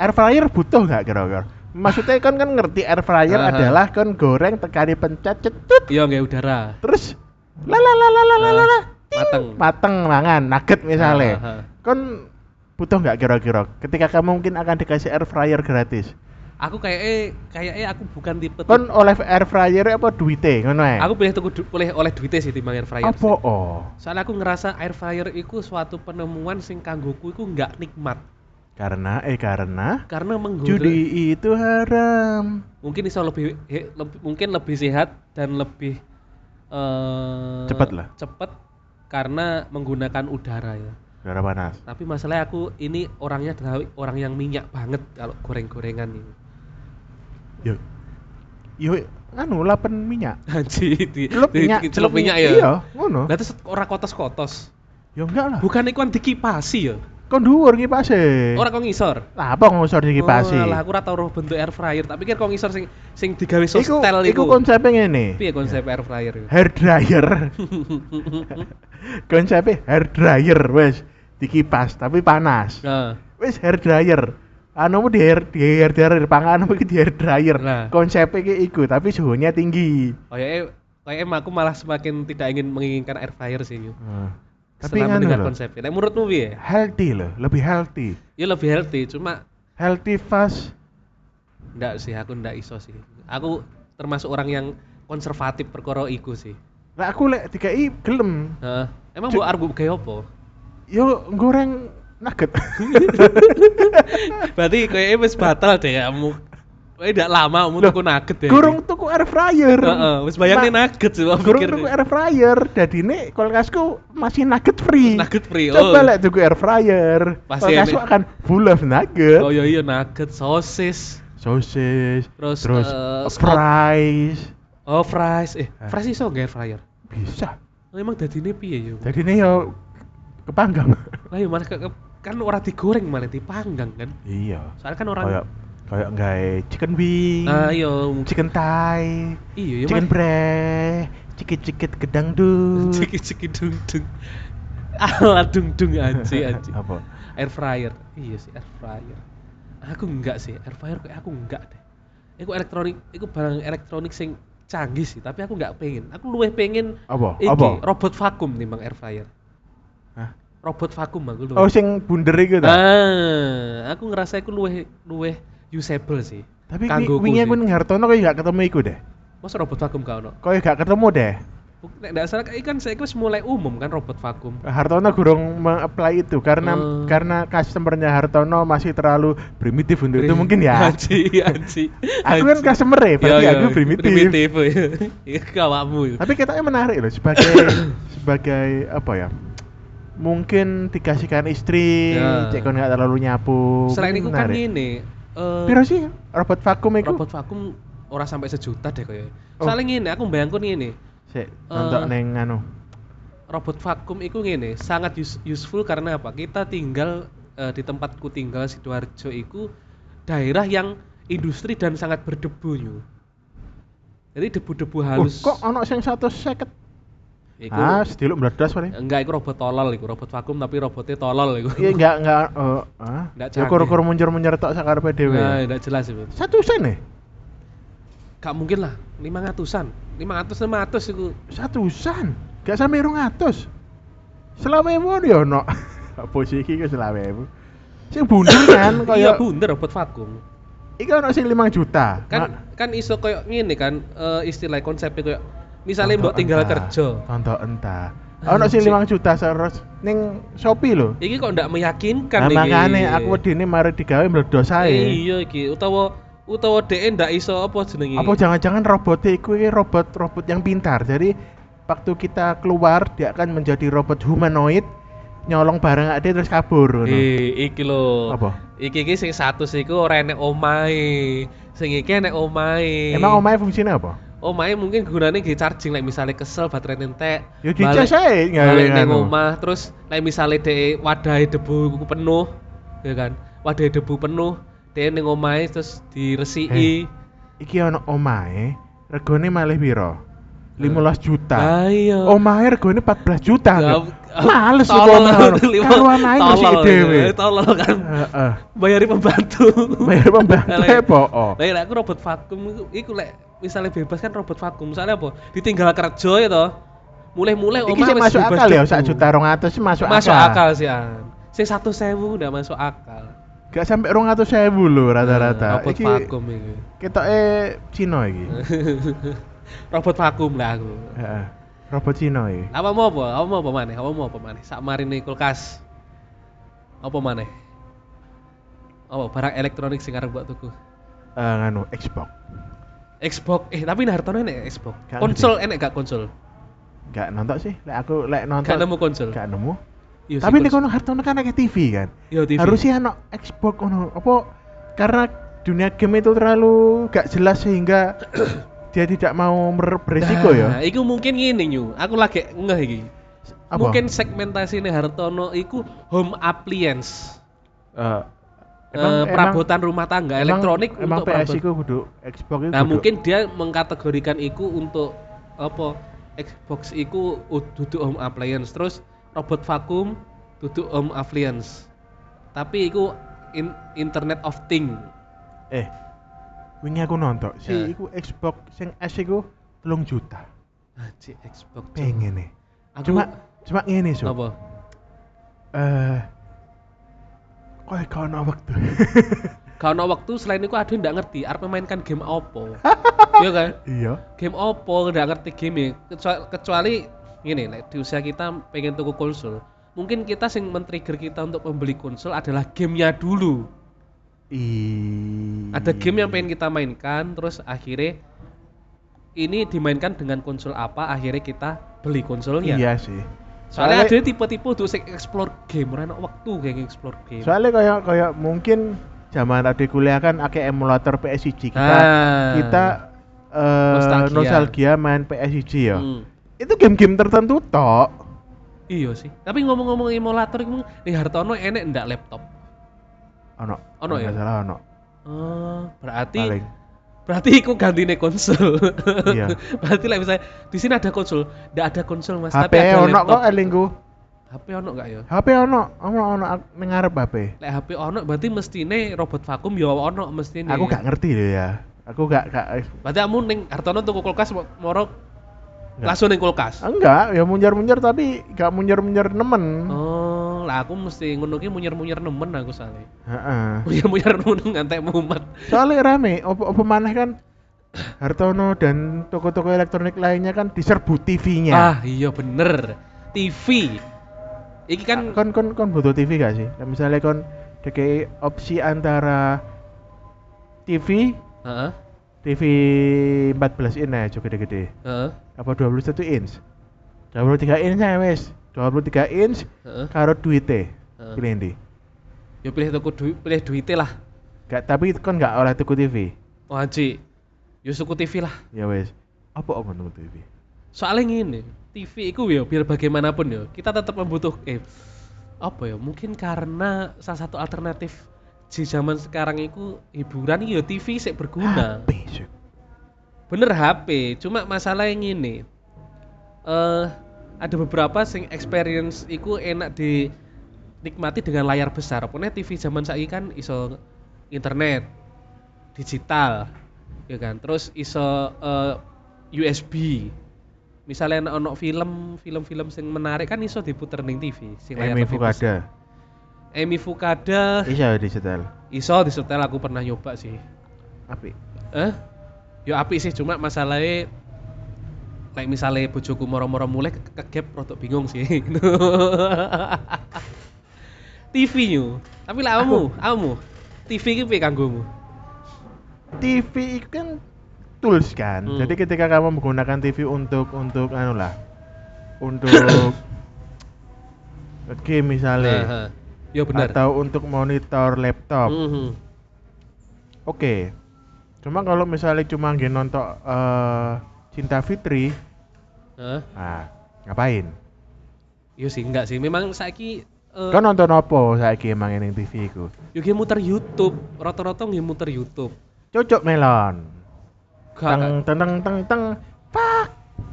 air fryer butuh nggak kira-kira maksudnya kan kan ngerti air fryer Aha. adalah kan goreng tekani pencet cetut iya nggak udara. terus la la la la la la la, Mateng. mateng mangan nugget misalnya Aha. Kan butuh nggak kira-kira? Ketika kamu mungkin akan dikasih air fryer gratis. Aku kayak eh kayak eh aku bukan tipe kan oleh air fryer apa duite ngono ae? Aku pilih tuku du, pilih oleh duitnya sih timbang air fryer. apa? sih. oh. Soalnya aku ngerasa air fryer itu suatu penemuan sing kanggoku itu nggak nikmat. Karena eh karena karena menggoda judi itu haram. Mungkin bisa lebih, he- lebih- mungkin lebih sehat dan lebih eh Cepet lah. cepet karena menggunakan udara ya udara panas. Tapi masalahnya aku ini orangnya adalah orang yang minyak banget kalau goreng-gorengan ini. Yo. Yo anu lapen minyak. Haji di, celup minyak di- celup minyak ya? Iya ngono. Lah terus ora kotos-kotos. ya enggak lah. Bukan iku kan dikipasi ya. kon dhuwur ngipase. Ora kok ngisor. lah apa ngusor dikipasi? Oh, lah aku ora tau roh bentuk air fryer, tapi kan kok ngisor sing sing digawe iku sostel iku iku. konsepnya ngene. Piye konsep air fryer? Hair dryer. Konsepnya hair dryer wes dikipas tapi panas Nah, wes hair dryer anu di hair di hair dryer panganan iki di hair dryer Nah. konsepnya ki iku tapi suhunya tinggi kayaknya kayaknya aku malah semakin tidak ingin menginginkan air fryer sih. Nah, tapi mendengar loh konsepnya. Nah, menurutmu piye? healthy loh lebih healthy Ya lebih healthy, cuma healthy fast enggak sih aku enggak iso sih. Aku termasuk orang yang konservatif perkara iku sih. lah aku lek dikai gelem Heeh. Emang mbok arep gawe apa? Yo goreng nugget Berarti kayaknya wis batal deh kamu. Kayaknya tidak lama kamu tuku nugget deh. Gurung tuku air fryer. Heeh, wis bayangin Ma- nugget sih aku Gurung tuku air fryer. Jadi ini kulkasku masih nugget free. Nugget free, Coba oh. lek tuku air fryer. Pasti kulkasku akan full of nugget. Oh iya iya nugget, sosis, Sosis, Terus, terus eh, skop. fries. oh fries. Eh, fries iso nggak air fryer? Bisa. Oh, emang dadine piye yo? Jadi ini yo kepanggang. Lah yo malah ke- ke- kan ora digoreng malah dipanggang kan. iya. Soalnya kan orang Kayak kayak gawe chicken wing. Ah iya, Chicken thigh. iya iya chicken Mas. breast. Cikit-cikit gedang dung. Ciki-ciki dung dung. Ala dung dung anji anji. Apa? Air fryer. Iya sih air fryer. Aku enggak sih, air fryer kayak aku enggak deh. Iku elektronik, iku barang elektronik sing canggih sih, tapi aku enggak pengen. Aku luwih pengen Apa? Apa? robot vakum timbang air fryer. Hah? Robot vakum aku luwih. Oh sing bunder iku ta? ah, aku ngerasa aku luwih luwih usable sih. Tapi wingi aku ning Hartono kok gak ketemu iku deh. Masa robot vakum kau no? Kok gak ketemu deh. Nek ndak salah kan saya wis mulai umum kan robot vakum. Hartono gurung me-apply itu karena Oh. karena customernya Hartono masih terlalu primitif untuk itu mungkin ya. Anji, anji. Aku kan customer ya, berarti Iya, iya, aku primitif. Primitif. iya. Iya kawamu. Tapi katanya menarik loh sebagai sebagai apa ya? Mungkin dikasihkan istri, Ya. cek kon gak terlalu nyapu. Selain itu kan ini eh, Piro sih robot vakum iku? robot vakum ora sampai sejuta deh kayaknya. Oh. Soalnya ngene, aku bayangkan ngene. Sik, nonton Eh. neng anu. Robot vakum itu ngene, sangat use- useful karena apa? Kita tinggal eh, di tempatku tinggal Sidoarjo itu daerah yang industri dan sangat berdebu Nyu. Jadi debu-debu Oh, halus. kok ono sing 150? Iku, Ah, sediluk meledos paling. enggak itu robot tolol iku, robot vakum tapi robotnya tolol iku. Iya enggak enggak oh, ah. Nggak Ya canggih. kur-kur muncul-muncul tok sakarepe dhewe. Nah, enggak jelas itu. Satu sen nih. Gak mungkin lah, 500-an. 500 500 itu. Satu sen. Gak sampe 200. Selawe ewu yo ono. Apa sih iki ewu? Sing bundel kan Iya, kaya bunder robot vakum. iki ono sing 5 juta. Kan kan iso koyo ngene kan eh, istilah konsepnya koyo misalnya mbok tinggal kerja. Tonton entah. Ono sing 5 juta terus ning Shopee lho. Iki kok ndak meyakinkan Nah, iki. makane aku wedine mari digawe meledos ae. Iya iki utawa utawa DE ndak iso apa jenenge? Apa jangan-jangan robotnya itu ini robot-robot yang pintar. Jadi waktu kita keluar dia akan menjadi robot humanoid nyolong barang ade terus kabur. Eh, iki lho. Apa? Iki iki sing satu iku ora enek omahe. Sing iki enek omahe. Emang omahe fungsinya apa? Omahe mungkin gunanya nggih charging like misalnya kesel baterai entek. Ya dicas ae, nggak balik ning anu. omah terus like misalnya de wadahe debu penuh ya kan. wadah debu penuh dia ning omahe terus diresiki Iki ono omahe, regane malih piro? 15 juta. Lah iya. Omahe regane 14 juta. Lho. Males kok omahe. lima- Karo anae masih ya, tolol kan Heeh. bayari pembantu Bayar pembantu e po. oh. Lah lek aku robot vakum iku, iku lek misalnya bebas kan robot vakum. Misalnya apa? Ditinggal kerja ya toh. Mulai-mulai omah sih wis masuk akal ya, debu. sak juta rong atus sih masuk, Masuk akal sih an. Sing 100.000 udah masuk akal. Gak sampai rong atus sewu lho rata-rata. Robot Iki vakum iki. ketoke Cina iki. robot vakum lah aku. Heeh. Robot Cina iki. Apa mau apa? Apa mau apa maneh? Apa mau apa maneh? Sak marine kulkas. Apa maneh? Apa barang elektronik sing arep buat tuku? Eh nganu Xbox. Xbox. Eh tapi Naruto enek Xbox. Gak Konsol enek gak konsol? Gak nonton sih. Lek aku lek nonton Gak nemu konsol. Gak nemu. Iya sih, Tapi nih kono Hartono kan kayak TV kan. Yo TV. Harusnya ono Xbox ono apa karena dunia game itu terlalu gak jelas sehingga dia tidak mau beresiko Nah, ya. Iku mungkin gini nyu. Aku lagi ngeh iki. Apa? Mungkin segmentasi Hartono iku home appliance. Eh, Eh, perabotan rumah tangga elektronik emang untuk PS itu kudu Xbox itu Nah, kudu- mungkin dia mengkategorikan iku untuk apa? Xbox iku duduk home appliance, terus robot vakum duduk home appliance. Tapi iku in- Internet of Thing. eh wingi aku nonton si Ya. iku Xbox sing S iku 3 juta. Aji Xbox. Pengen nih. Aku Cuma cuma ngene so. apa? Eh kok gak ono waktu. Gak ono waktu selain itu ada ndak ngerti arep memainkan game opo. Iya kan? iya. Game opo ndak ngerti game kecuali, kecuali gini, like, di usia kita pengen tuku konsol. Mungkin kita sing men-trigger kita untuk membeli konsol adalah gamenya dulu. Ada game yang pengen kita mainkan, terus akhirnya ini dimainkan dengan konsol apa, akhirnya kita beli konsolnya. Iya sih. Soalnya, Soalnya- ada tipe-tipe tuh sing explore game, ora enak waktu kayak explore game. Soalnya kayak kayak mungkin zaman ada kuliah kan akeh emulator PS1 kita Ah. kita eh, Nostalgia. nostalgia. main PS1 ya. Hmm. Itu game-game tertentu tok. Iya sih. Tapi ngomong-ngomong emulator iku ning Hartono enek ndak laptop? Ono. Ono ya? salah ono. Oh, berarti Paling. berarti iku gantine konsol. Iya. berarti lah misalnya di sini ada konsol, ndak ada konsol Mas, HP tapi ada ono laptop. kok elingku. HP ono enggak ya? HP ono, ono ono ak- ning ngarep HP. Lek HP ono berarti mestine robot vakum ya ono mestine. Aku gak ngerti loh ya. Aku gak gak Berarti kamu ning Hartono tuku kulkas mo- moro Enggak. langsung ning kulkas. enggak, ya munyer-munyer tapi gak munyer-munyer nemen. Oh, lah aku mesti ngono ki munyer-munyer nemen aku sale. Heeh. Munyer-munyer nemen ngantek mumet. Soalnya rame, opo opo maneh kan Hartono dan toko-toko elektronik lainnya kan diserbu TV-nya. Ah, iya bener. TV. Iki kan kon kon kon butuh TV gak sih? Nah, misalnya kon DKI opsi antara TV, Heeh. TV 14 inch aja gede-gede. Heeh. Apa 21 inch? 23 inch aja wes. 23 inch Heeh. karo duite. Heeh. Pilih ndi? Ya pilih tuku duit, pilih duitnya lah. Gak tapi kon gak oleh tuku TV. Wah, Ci. Ya suku TV lah. Ya wes. Apa apa tuku TV? Soalnya gini, TV itu ya biar bagaimanapun ya, kita tetap membutuhkan eh, apa ya? Mungkin karena salah satu alternatif di zaman sekarang itu hiburan ya TV sih berguna. HP. Bener HP, cuma masalah yang ini. Eh ada beberapa sing experience itu enak dinikmati dengan layar besar. Pokoknya TV zaman saiki kan iso internet digital, ya kan. Terus iso eh, USB. Misalnya ono film, film-film sing menarik kan iso diputer ning TV, sing layar Emi. Fukada. Emi Fukada Iya di setel. iso disetel aku pernah nyoba sih. Api. Eh? Yo api sih cuma masalahnya kayak misalnya bojoku moro-moro mulai ke- kegap rodok bingung sih. TV nyu. Tapi lah kamu, kamu TV ki piye kanggomu? TV itu kan tools kan. Hmm. Jadi ketika kamu menggunakan TV untuk untuk anu lah, untuk game misalnya, Nah, Yo bener. atau untuk monitor laptop, Mhm. oke. Cuma kalau misalnya cuma nggak nonton eh, Cinta Fitri, Hah? ah ngapain? Yo sih enggak sih. Memang saiki eh, Kau nonton apa saiki emang ning TV iku? yo ge muter YouTube, rata-rata nggih muter YouTube. Cocok melon. Teng teng teng teng teng. Pak.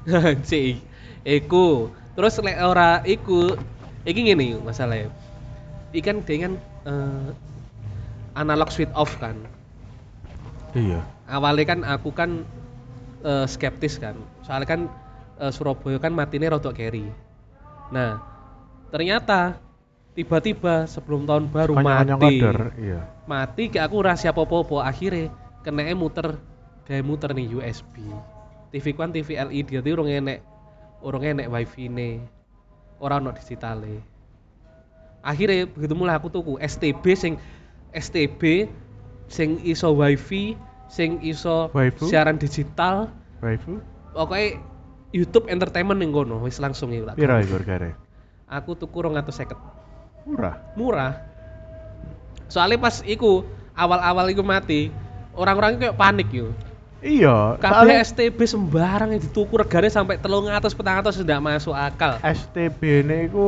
Cik, iku. Terus lek ora iku, iki ngene masalahnya. Ikan dengan eh, analog switch off kan. Iya. Awalnya kan aku kan eh, skeptis kan. Soalnya kan eh, Surabaya kan matine rodok carry. Nah, ternyata tiba-tiba sebelum tahun baru mati. Iya. Mati kayak aku rahasia popo-popo akhirnya kena muter kayak muter nih USB. TV kan TV LED jadi urung enek urung enek wifi ne. Ora ono digitale. Akhirnya begitu mulai aku tuku STB sing STB sing iso wifi, sing iso Waifu? siaran digital, Waifu? pokoknya YouTube entertainment ning kono wis langsung tak. Piro iku regane? Aku tuku 250 Murah. murah soalnya pas iku awal-awal iku mati orang-orang kayak panik yo Iya, kabeh STB sembarang yang dituku regane sampai telung atas petang atas tidak masuk akal STB ini iku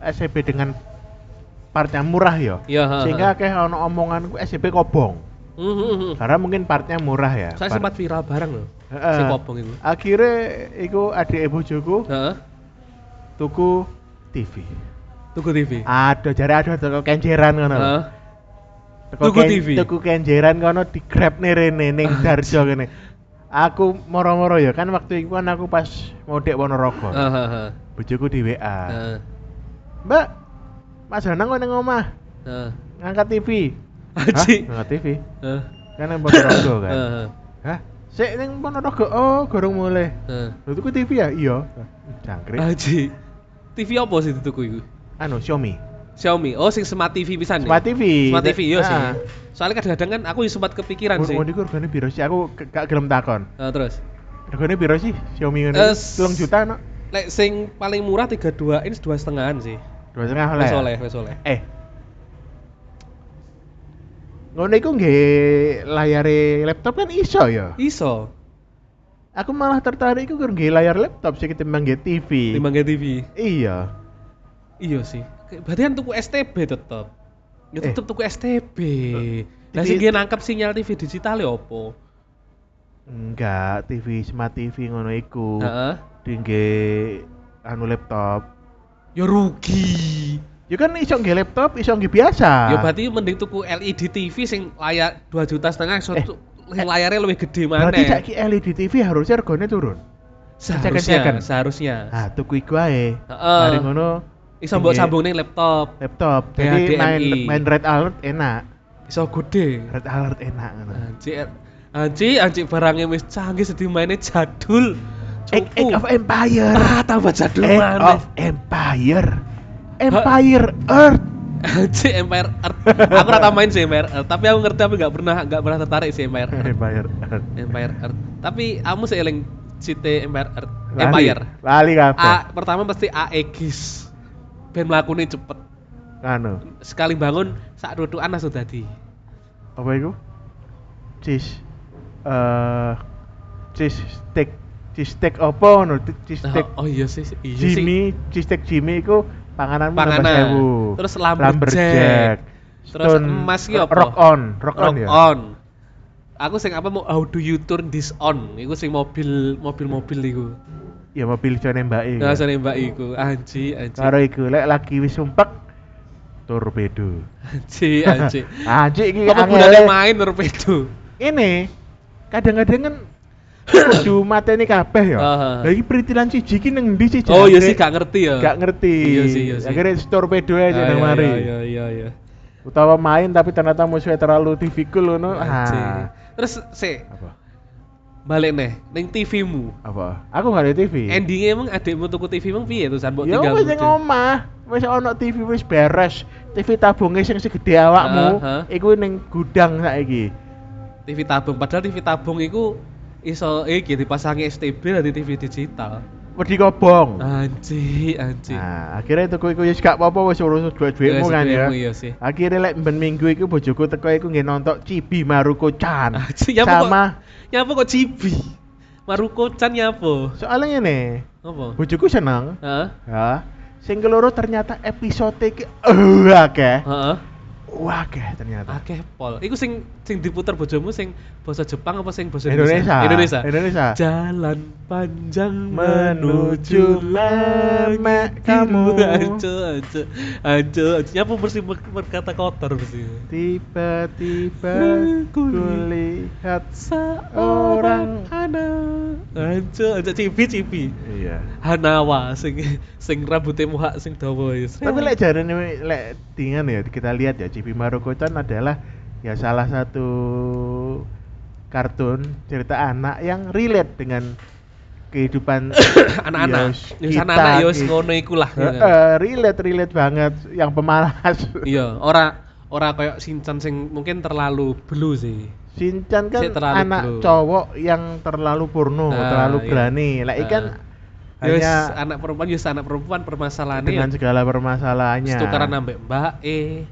STB dengan partnya murah ya. iya Sehingga kayak ono omongan ku STB kobong. Mhm. Karena mungkin partnya murah ya. saya Part- sempat viral bareng loh Heeh. si kobong itu Akhirnya iku adik ibu bojoku Heeh. tuku TV. tuku TV Ada jare ada toko kenjeran ngono. Heeh. Teko Tuku ken- TV? Tuku kenjeran kono di grab nih rene ning Darjo kene. Aku moro-moro ya kan waktu itu kan aku pas modek Ponorogo. Heeh, heeh. Bojoku di WA. Heeh. Mbak, Mas Danang kok ning omah Heeh. ngangkat TV. Aji. Hah? Ngangkat TV? Heeh. Kan ning Ponorogo kan. Heeh. Hah? Sik ning Ponorogo. Oh, gorong mulai. Heeh. Lho tuku TV ya? Iya. Jangkrik. Aji. TV apa sih dituku iku? Anu Xiaomi. Xiaomi. Oh, sing smart TV pisan ya? Smart TV. Smart TV iya sih. Ah. Soalnya kadang-kadang kan aku sempat kepikiran sih. Mun iku regane piro sih? Aku gak gelem takon. Nah, terus Regane piro sih Xiaomi ngene? Eh, 3 juta no? lek sing paling murah 32 inch dua setengahan sih. Dua setengah oleh. Wes oleh, wes oleh. Eh. Ngono iku nggih layare laptop kan iso ya. Iso. Aku malah tertarik iku nggih layar laptop sih ketimbang nggih TV. Timbang TV. Iya. Iya sih. Berarti kan tuku STB tetep. Ya Eh. tetep tuku STB. Lah TV sing dia nangkep sinyal TV digital ya opo? Enggak, TV smart TV ngono iku. Heeh. Dingge anu laptop. Ya rugi. Ya kan iso nggih laptop, iso nggih biasa. Ya berarti mending tuku LED TV sing layar 2 juta setengah iso Eh, sing layarnya lebih gede mana? Berarti saiki LED TV harusnya regane turun. Seharusnya, Cek-cekan. seharusnya. Ah, tuku iku ae. Heeh. Mari ngono Iso mbok sambung ning laptop. laptop. Jadi HDMI. main main red alert enak. Iso gede. Red alert enak ngono. Anjir, anjir, anjir barangnya wis canggih sedih mainnya jadul. Age, Age of Empire. Ah, tambah jadul Age mana? of Empire. Empire Earth. Anjir, Empire Earth. Aku rata main sih Empire Earth, tapi aku ngerti tapi nggak pernah nggak pernah tertarik sih Empire Earth. Empire Earth. Empire Earth. Tapi kamu sih eling cite Empire Earth. Lali. Empire. Lali kabeh. A, pertama pasti Aegis. Ben mlakune cepet. Anu, Sekali bangun sak rutukan langsung dadi. apa iku? Cheese. Eh cheese steak. Cheese steak apa ngono? Cheese steak Oh, oh iya sih, iya sih. Jimmy, cheese steak Jimmy iku panganan Panganan. Terus lumberjack. Terus emas ki apa? Rock on, rock, on Rock ya. on. Aku sing apa mau how do you turn this on? Iku sing mobil mobil-mobil iku. Ya mobil iso nembaki. Nah, sane mbak iku. Anji, anji. Karo iku lek lagi wis sumpek torpedo. Anji, anji. Anjir iki Apa angele. gunanya main torpedo? Ini kadang-kadang kan kudu mateni kabeh ya. Lah iki peritilan siji iki nang ndi sih? Oh iya sih gak ngerti ya. Gak ngerti. Iya sih, iya sih. Akhirnya torpedo aja Ah, nang iya, mari. Iya, iya, iya. Utawa main tapi ternyata musuhnya terlalu difficult ngono. Anji. Ah. Terus sih Apa? balik nih ning TV-mu. Apa? Aku gak ada TV. Endingnya emang adikmu tuku TV emang piye tuh mbok Ya tinggal wis ning bocah? omah, wis ono TV wis beres. TV tabunge sing segede awakmu, iku ning gudang saiki. TV tabung padahal TV tabung iku iso iki dipasangi STB dari TV digital. Wedi kobong. Anji, anji. Nah, akhirnya tuku iku ya gak apa-apa wis urus Wes, kan ya. Iya sih. Akhirnya lek ben minggu iku bojoku teko iku nggih nonton Cibi Maruko Chan. Anji, nyapa Sama kok nyapa kok cibi. Maruko Chan nyapa? soalnya ngene, Apa? bojoku seneng Hah? ya. Sing keloro ternyata episode iki uh, akeh. Heeh. Wah, akeh ternyata. Akeh pol. Iku sing sing diputer bojomu sing bahasa Jepang apa sing bahasa Indonesia. Indonesia. Indonesia. Jalan panjang Menuju lemek kamu. Anco, anco, anco, anco. Nyapa mesti ber- berkata kotor mesti. Tiba-tiba Ku kulihat Seorang anak. Anco, anco cipi cipi. Iya. Hanawa sing sing rambutnya muhak sing dawa ya. Tapi lek jarane lek dengan ya kita lihat ya Cibi Maruko-chan adalah ya salah satu kartun cerita anak yang relate dengan kehidupan anak-anak. ya, kita, anak-anak ya ki- ngono iku lah. ya. Heeh, relate relate banget yang pemalas. Iya, ora ora kayak Shinchan sing mungkin terlalu blue sih. Shinchan kan Si anak blue. cowok yang terlalu porno, Nah, terlalu iya. berani. Lah ikan Ya wis, hanya anak perempuan ya anak perempuan permasalahannya dengan segala permasalahannya. tukaran ambek mbak E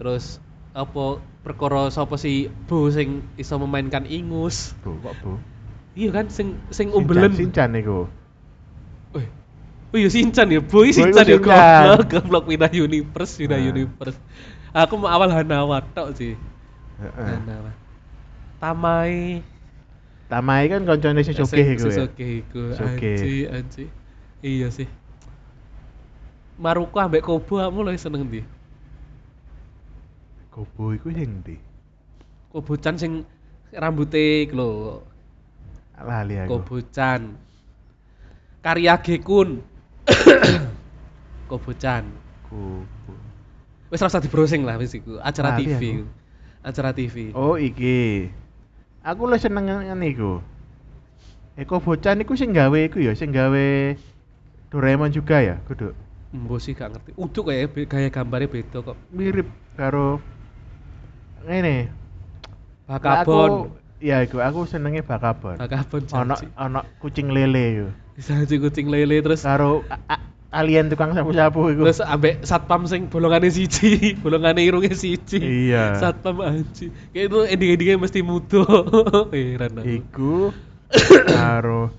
terus apa perkara sapa si Bu sing iso memainkan ingus Bu, kok Bu? iya kan sing sing umbelen Shinchan iku. Wih. Oh iya Shinchan ya, boy iku Shinchan ya goblok, goblok pindah universe, pindah Nah. universe. Aku mau awal Hanawa tok sih. Heeh. Hanawa. Tamai Tamai kan koncone sing sugih iku ya. Sugih iku. Anji, anji. Iya sih. Maruko ambek Kobo kamu lebih seneng ndi? Kobo iku sing ndi? Kobo-chan sing rambutnya iku lho. Lali aku. Kobo-chan. Karya Gekun. Kobo-chan. Kobo. Wis rasa di browsing lah wis iku, acara Lali TV. aku. Acara TV. Oh iki. Aku lu seneng ngene iku. Eko Bocan iku sing gawe iku ya, sing gawe Doraemon juga ya, kudu. Embo sih gak ngerti. Uduk kayak gaya gambarnya beda kok. Mirip karo ngene. Bakabon. Aku, ya iku aku senenge Bakabon. Bakabon Ono janji. ono kucing lele iku. Bisa kucing lele terus Karo alien tukang sapu-sapu iku. terus ambek satpam sing bolongane siji, bolongane irunge siji. Iya. Satpam anji. Kayak itu ending-endingnya mesti mudo. Heran aku. Iku karo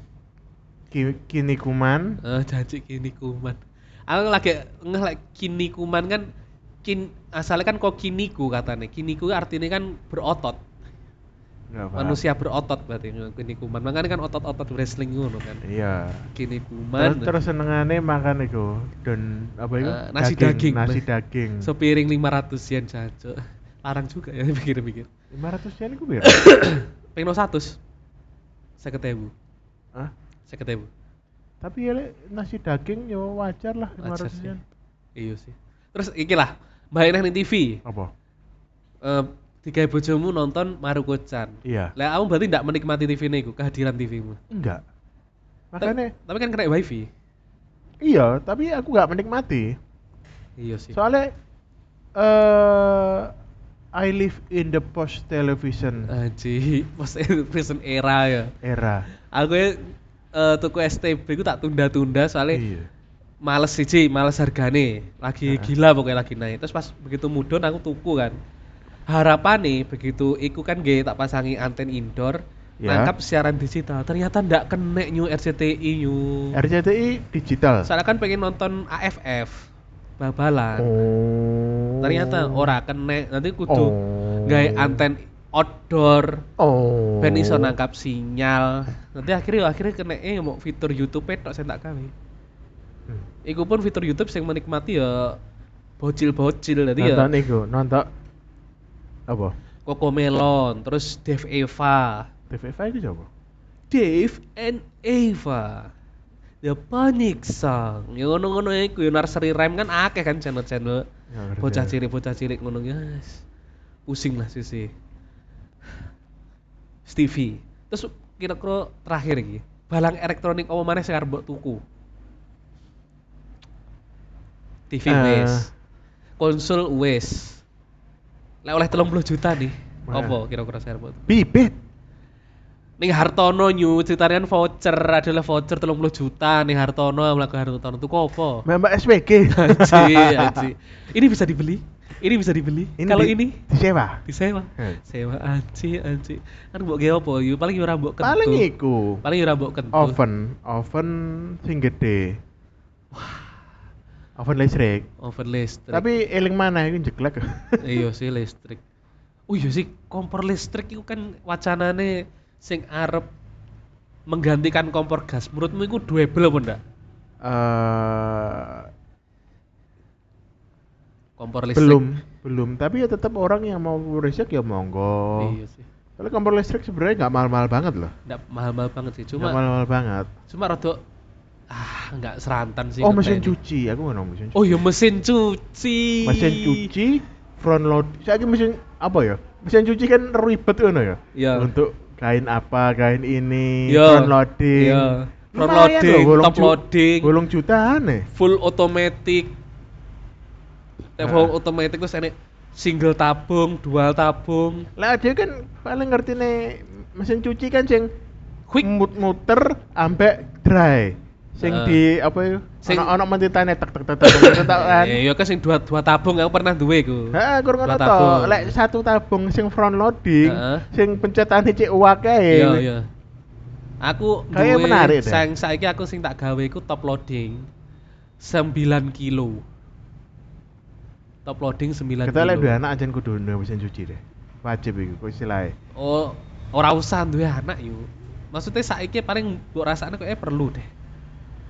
ki, kini kuman Ah, janji kini kuman. Aku lagi ngeh lek kini kuman kan kin asalnya kan kok kiniku katanya. Kiniku artinya kan berotot. Manusia berotot berarti kini kuman. Makanya kan otot-otot wrestling ngono kan. iya Kini terus, kuman. terus senengane makan iku don apa iku Eh, nasi daging, nasi Mas. daging Sepiring 500 yen jancuk. Larang juga ya pikir-pikir. 500 yen iku piro Pengen 100. Saya ketemu. Hah? Saya ketemu. tapi ya nasi daging ya wajar lah Wajar 500 sih. yen Iya sih. Terus iki lah, Mbak ning TV. apa Eh tiga bojomu nonton Maruko-chan. iya Lah kamu berarti tidak menikmati TV ini, kehadiran TV-mu. enggak Ta- makanya tapi kan kena wifi. iya tapi aku nggak menikmati Iya sih. soalnya eh I live in the post television Aji, pas present era ya. era Aku ya eh, tuku STB ku tak tunda-tunda soalnya iya males sih, males hargane. Lagi Heeh. gila pokoknya lagi naik. Terus pas begitu mudon aku tuku kan. Harapan nih begitu iku kan gak tak pasangi anten indoor Ya. nangkap siaran digital ternyata ndak kena new RCTI new RCTI digital soalnya kan pengen nonton AFF babalan oh ternyata ora kena nanti kudu Oh. gawe anten outdoor oh ben iso nangkap sinyal nanti akhirnya akhirnya kena eh mau fitur YouTube tok saya tak kawe Hmm. iku pun fitur YouTube yang menikmati ya bocil-bocil jadi ya nonton iku nonton apa? Coco Melon terus Dev Eva. TV5 itu siapa? Dave and Eva. The Panic Song ya ngono-ngono iku ya nursery rhyme kan akeh kan channel-channel. Nggak ngerti. Bocah aku. cilik bocah cilik ngono guys pusing lah sisi. Stevie. Terus kira-kira terakhir iki balang elektronik apa mana sing arep tuku TV Eh. wes konsol wes lek oleh 30 juta nih Wah. apa kira-kira tuku? bibit Ning Hartono nyu ceritanya voucher adalah voucher 30 juta nih Hartono mlaku Hartono tuku apa? mbak SPG Aji, aji. Ini bisa dibeli? Ini bisa dibeli? Kalau di- ini disewa disewa. Hmm. Sewa anci anci. Kan mbok gawe apa? Yu paling yo ora mbok kentu. paling iku Paling yo ora mbok kentu. oven oven sing gede oven listrik. oven listrik Tapi eling mana iku jeglek. iya sih listrik oh iya sih kompor listrik itu kan wacanane sing arep menggantikan kompor gas menurutmu itu doable apa enggak Eh kompor listrik belum, belum. Tapi ya tetap orang yang mau listrik ya monggo. iya sih Kalau kompor listrik sebenarnya nggak mahal-mahal banget loh. enggak mahal-mahal banget sih Nggak cuma mahal-mahal banget. cuma rada ah enggak serantan sih Oh mesin TNI. cuci, aku nggak mesin cuci. oh iya mesin cuci mesin cuci front load saya mesin apa ya mesin cuci kan ribet kan ya Iya. untuk kain apa kain ini Iya. front loading Iya. Front loading, loh, top loading. bolong jutaan nih full automatic Nek Ah. full automatic terus enek single tabung dual tabung lah dia kan paling ngerti nih mesin cuci kan sing quick mut muter ambek dry sing Heeh. di apa ya Sing- tek tek tek tek tek tek, tek, kan Eh, iya kan sing dua dua tabung aku pernah duwe iku. Heeh, kurang Dua ngono to. Lek satu tabung sing front loading, Heeh. sing pencetane cek wae. Iya iya. Aku duwe menarik. Sang saiki aku sing tak gawe iku top loading 9 kilo. Top loading 9 Kita lek kilo. duwe anak aja kudu duwe mesin cuci deh. Wajib iku istilahnya. Oh, ora usah duwe anak yuk. Maksudnya saiki paling mbok rasane kok perlu deh.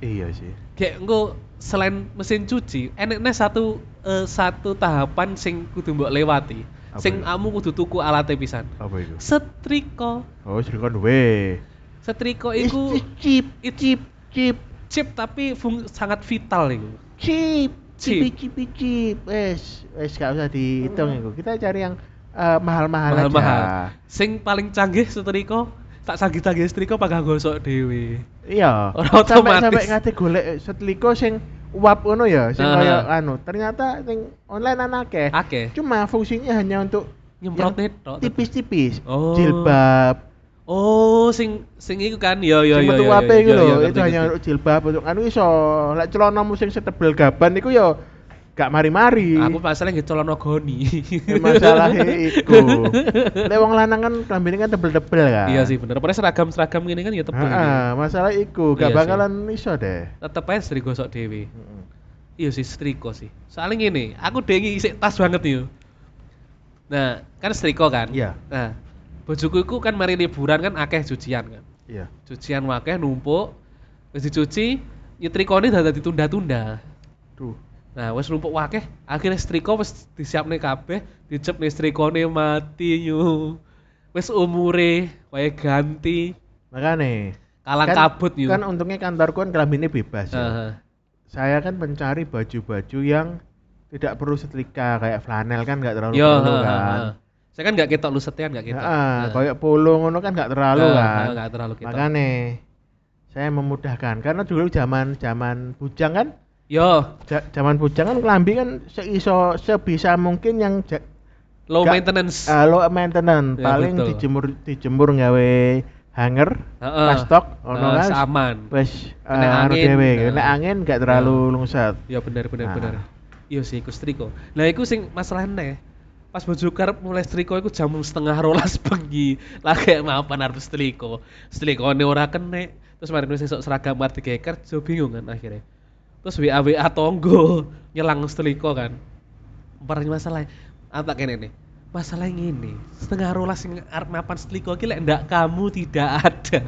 Iya sih. Kayak engko selain mesin cuci, eneknya satu eh, satu tahapan sing kudu mbok lewati. Apa Sing kamu kudu tuku alatnya pisan. Apa itu? Setrika. Oh, kon duwe. Setrika iku it- cheap, cheap, chip tapi fung, sangat vital iku. Cheap. cheap, cheap, cheap. Wes, wes gak usah dihitung iku. Kita cari yang eh, mahal-mahal aja. Mahal-mahal. Sing paling canggih setrika tak canggih-canggih setrika pakai gosok dhewe. Iya. Ora Sampai otomatis. sampai ngate golek seteliko sing uap ngono ya, sing kaya anu. Ternyata sing online ana akeh. Akeh. Cuma fungsinya hanya untuk Nyemprot tipis-tipis. Oh. Jilbab. Oh, sing sing iku kan. Yo yo yo. metu yo, wape yo, iku yo, lho, yo, itu hanya untuk jilbab untuk anu iso. Lek celanamu sing setebel gaban iku ya gak mari-mari. Aku masalah nggih colon goni. Ya, Masalahnya iku. Lek wong lanang kan klambine kan tebel-tebel kan. Iya sih bener. Padahal seragam-seragam gini kan ya tebel. Heeh, masalah iku gak Iya sih. bakalan iso deh. Tetep aja sering gosok. Heeh. Iya sih setrika sih. Soalnya gini, aku dengi isik tas banget yo. Nah, kan setrika kan? Iya. Nah, bojoku iku kan mari liburan kan akeh cucian kan. Iya. Cucian akeh numpuk. Wis dicuci, nyetrikane dadak ditunda-tunda. Duh. Nah, wis numpuk wakeh, akhirnya setrika wis disiapne kabeh, dicepne setrikane mati yo. Wis umure wae ganti, Makane kalang kan, kabut yo. Kan untungnya kantorku kan kelambine bebas ya. Heeh. Saya kan mencari baju-baju yang tidak perlu setrika kayak flanel kan nggak terlalu Yo, perlu kan. heeh. Saya kan nggak ketok lu setian nggak ketok. Heeh, Heeh. kayak polo ngono kan nggak terlalu Heeh, kan. nggak terlalu ketok. Makane saya memudahkan karena dulu zaman zaman bujang kan Yo, zaman bujang kan kelambi kan seiso sebisa mungkin yang low Nggak- maintenance. uh, low maintenance Ya, paling betul. dijemur dijemur nggawe hanger Heeh. kastok ono kan aman. Kena uh, anu angin. dhewe kena angin gak terlalu lungsat Ya bener bener Nah. bener. Iya sih iku setrika. Lah iku sing masalahnya pas bojo karep mulai setrika iku jam setengah rolas bengi. Lah kayak mapan arep setrika. Setrikane ora kenek. Terus mari wis esuk seragam arti kerja bingung kan akhirnya. Terus WA WA tonggo nyelang setrika kan. Parah masalah. Apa kene nih? Masalahnya ini setengah rolas sing arep mapan iki lek ndak kamu tidak ada.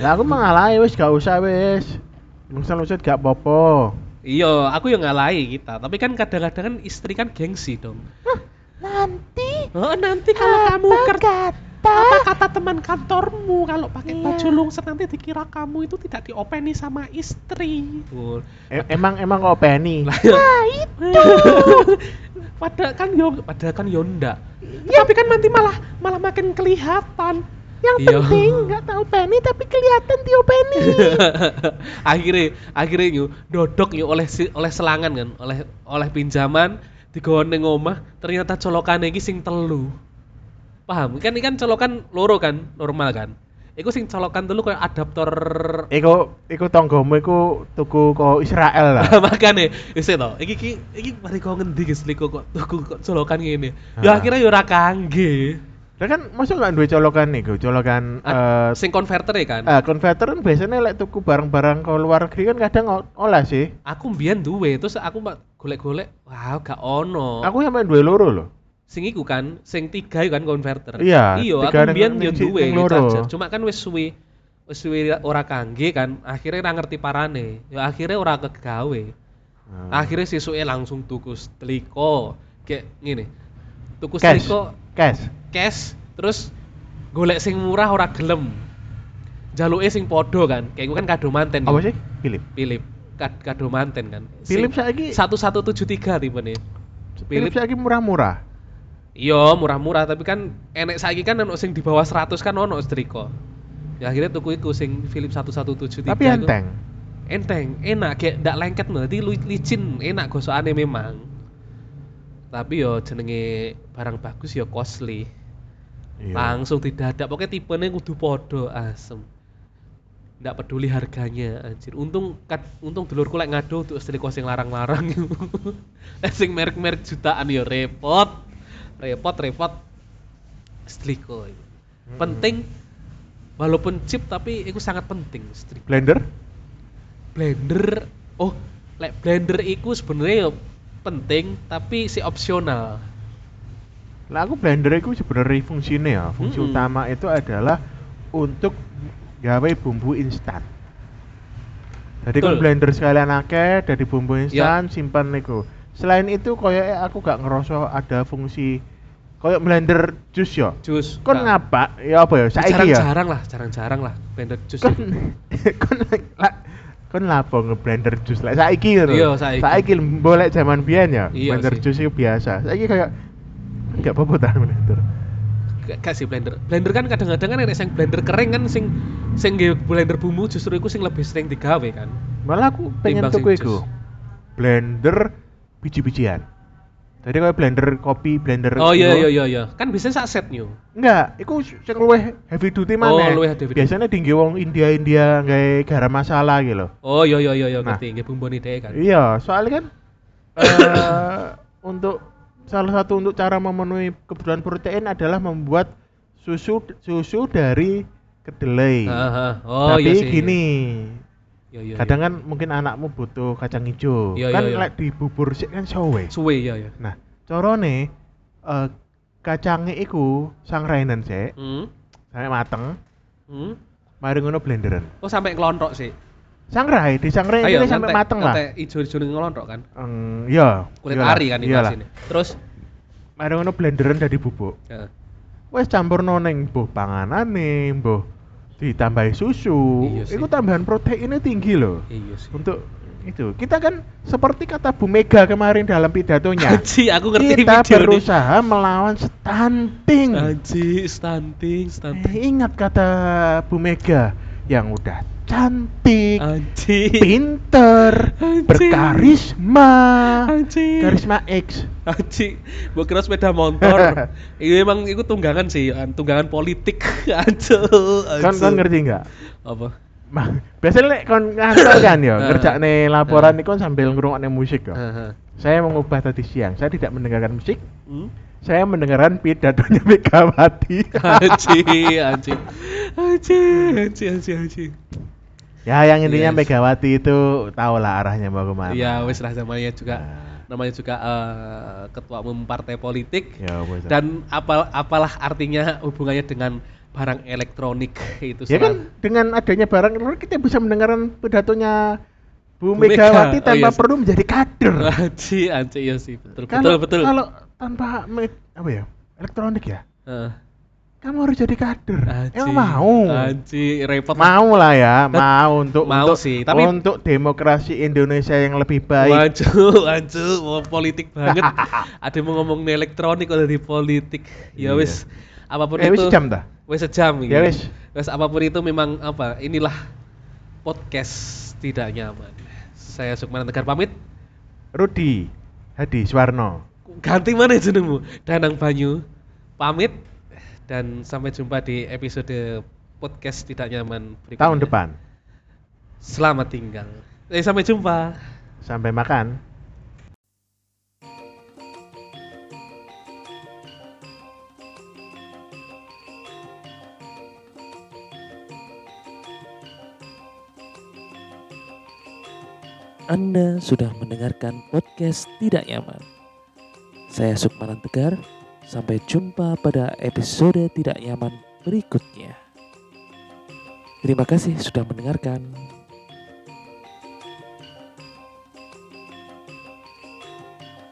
lah aku mengalahi wis gak usah wis lungsat-lungsat gak apa-apa Iya, aku yang ngalahi kita. Tapi kan kadang-kadang kan istri kan gengsi dong. nanti Oh, nanti kalau kamu kerja apa kata teman kantormu kalau pakai baju lungset nanti dikira kamu itu tidak diopeni sama istri. Betul. E- emang emang kok Penny Padahal kan yo padahal kan yo ndak. Tapi kan nanti malah malah makin kelihatan. yang Iya. penting nggak tahu Penny tapi kelihatan Tio Penny akhirnya akhirnya yuk dodok yuk oleh si- oleh selangan kan oleh oleh pinjaman digawan ning omah ternyata colokane iki sing telu paham kan ini kan colokan loro kan normal kan Iku sing colokan telu kayak adaptor Iku iku tonggomu iku tuku kok Israel lah. makane wis to iki iki iki mari kok ngendi guys liko kok tuku kok colokan ngene Ah. ya akhirnya yo ora kangge Lah kan masuk nggak duwe colokan nih, colokan eh sing konverter ya kan ah, konverter kan biasanya lek tuku barang-barang ke luar negeri kan kadang olah sih. aku mbiyen duwe terus aku mak golek-golek wah gak ono Aku sampai duwe loro loh. Sing iku kan sing tiga iku kan konverter Iya, iya aku mbiyen yo duwe charger cuma kan wis suwe wis suwe ora kangge kan akhirnya ora ngerti parane ya akhirnya ora kegawe Ah. akhirnya sesuke langsung tuku setrika kayak ngene tuku setrika Cash. cash terus golek sing murah ora gelem jaluke sing podo kan kayak gue kan kado manten Apa ya. sih? Philip. Philip Kad- kado manten kan Philip saiki satu satu tujuh tiga tipe nih Philip saiki murah-murah. Iya murah-murah tapi kan enek saiki kan ono sing di bawah 100 kan ono setrika. Ya akhirnya tuku iku sing Philip 1173 Tapi enteng. enteng enak kayak ndak lengket nanti licin enak gosokane memang. Tapi yo jenenge barang bagus yo costly. Iya. langsung didadak. Pokoknya tipenya kudu podo asem. Ndak peduli harganya anjir. Untung kat, untung dulurku lek ngado untuk setrika sing larang-larang. Sing merek-merek jutaan yo repot repot repot setrika iku. Hmm. penting walaupun cheap tapi itu sangat penting setrika Blender? blender oh lek blender iku sebenarnya penting tapi si opsional Lah aku blender itu sebenarnya fungsinya ya. Fungsi Mm-mm. utama itu adalah untuk gawe bumbu instan. Jadi kan blender sekalian akeh dari bumbu Ya. instan simpan niku. Selain itu koyo aku gak ngerasa ada fungsi koyo blender jus ya. jus Kon Nah, ngapa? Ya apa ya? Saiki ya. jarang-jarang lah jarang-jarang lah blender jus Kon iku. kon lah kon lapo ngeblender jus lah saiki ngono. Iya, saiki. Saiki boleh zaman biyen ya. Iya blender jus itu biasa. Saiki kayak enggak apa-apa ta blender. Gak- gak sih blender blender kan kadang-kadang kan sing blender kering kan sing sing blender bumbu justru iku sing lebih sering digawe kan Malah aku pengen tuku iku. jus. Blender biji-bijian. Jadi kayak blender kopi, blender oh iya iya iya iya kan bisa sak set new Enggak, iku sing luwih heavy duty Oh, mana? luwih heavy duty. Biasanya tinggi wong India-India gawe garam masala gitu loh. oh iya iya iya iya Nah. ngerti nggih bumbu ide kan Iya, soalnya kan eh untuk salah satu untuk cara memenuhi kebutuhan protein adalah membuat susu susu dari kedelai. Aha. oh Tapi iya sih gini, iya iya kadang kan mungkin anakmu butuh kacang hijau. Iya, kan iya, iya. lek di bubur sik kan sowe. suwe iya iya Nah, carane eh kacangnya iku sangrainen sik, hmm sampai mateng, hmm mari ngono blenderan. oh sampai ngelontok sih Sangrai, disangrai Ayo, ini sampai mateng lah. ijo-ijo ngelontok kan Eng, iya. kulit iyalah, ari kan itu sini terus Mari ngono blenderan dari bubuk. ya. Wes campur noneng mbuh panganane, mbuh ditambahi susu. Iya sih. Itu tambahan proteinnya tinggi loh. iya sih Untuk itu kita kan seperti kata Bu Mega kemarin dalam pidatonya. Haji, aku ngerti kita video ini. berusaha melawan stunting. Haji, stunting, stunting. Eh, ingat kata Bu Mega yang udah cantik, Haji. pinter, Anjing. berkarisma, Haji. karisma X. Haji, gua kira sepeda motor. Iya emang itu tunggangan sih, tunggangan politik. Aja. Kan kan ngerti nggak? Apa? Mah, biasanya lek kon ngantor kan ya, Heeh. ngerjakne laporan itu kan sambil ngrungokne musik ya. Heeh. Saya mengubah tadi siang, saya tidak mendengarkan musik, Hmm? saya mendengarkan pidatonya Megawati. Haji, Haji. Haji, Haji, Haji, Haji. Ya, yang intinya Yes. Megawati itu tahulah arahnya mau ke mana. Iya, wis lah namanya juga Nah. namanya juga eh, ketua umum partai politik. Ya. Dan apa apalah artinya hubungannya dengan barang elektronik itu ya kan dengan adanya barang elektronik kita bisa mendengarkan pidatonya Bu, Bu Mega. Megawati Oh, tanpa iya sih. perlu menjadi kader. Haji, Haji, iya sih, betul, Kalau betul, betul. kalau tanpa me- apa ya? Elektronik ya. Heeh. Kamu harus jadi kader. Haji, Emang mau? Haji, repot. mau lah ya, mau untuk Mau untuk, sih, tapi- untuk demokrasi Indonesia yang lebih baik. Maju, maju, mau politik banget. Ada mau ngomong elektronik udah di politik. Ya Iya. wis, apa pun Eh, itu. wis jam dah. Wis sejam Ya ini. wis. Wis apa pun itu memang apa? Inilah podcast tidak nyaman. Saya Sukman Tegar pamit. Rudi Hadi Swarno. Ganti mana jenengmu? Danang Banyu. Pamit dan sampai jumpa di episode podcast tidak nyaman berikutnya. Tahun depan. Selamat tinggal. Eh, sampai jumpa. Sampai makan. Anda sudah mendengarkan podcast Tidak Nyaman. Saya Sukmanan Tegar sampai jumpa pada episode Tidak Nyaman berikutnya. Terima kasih sudah mendengarkan.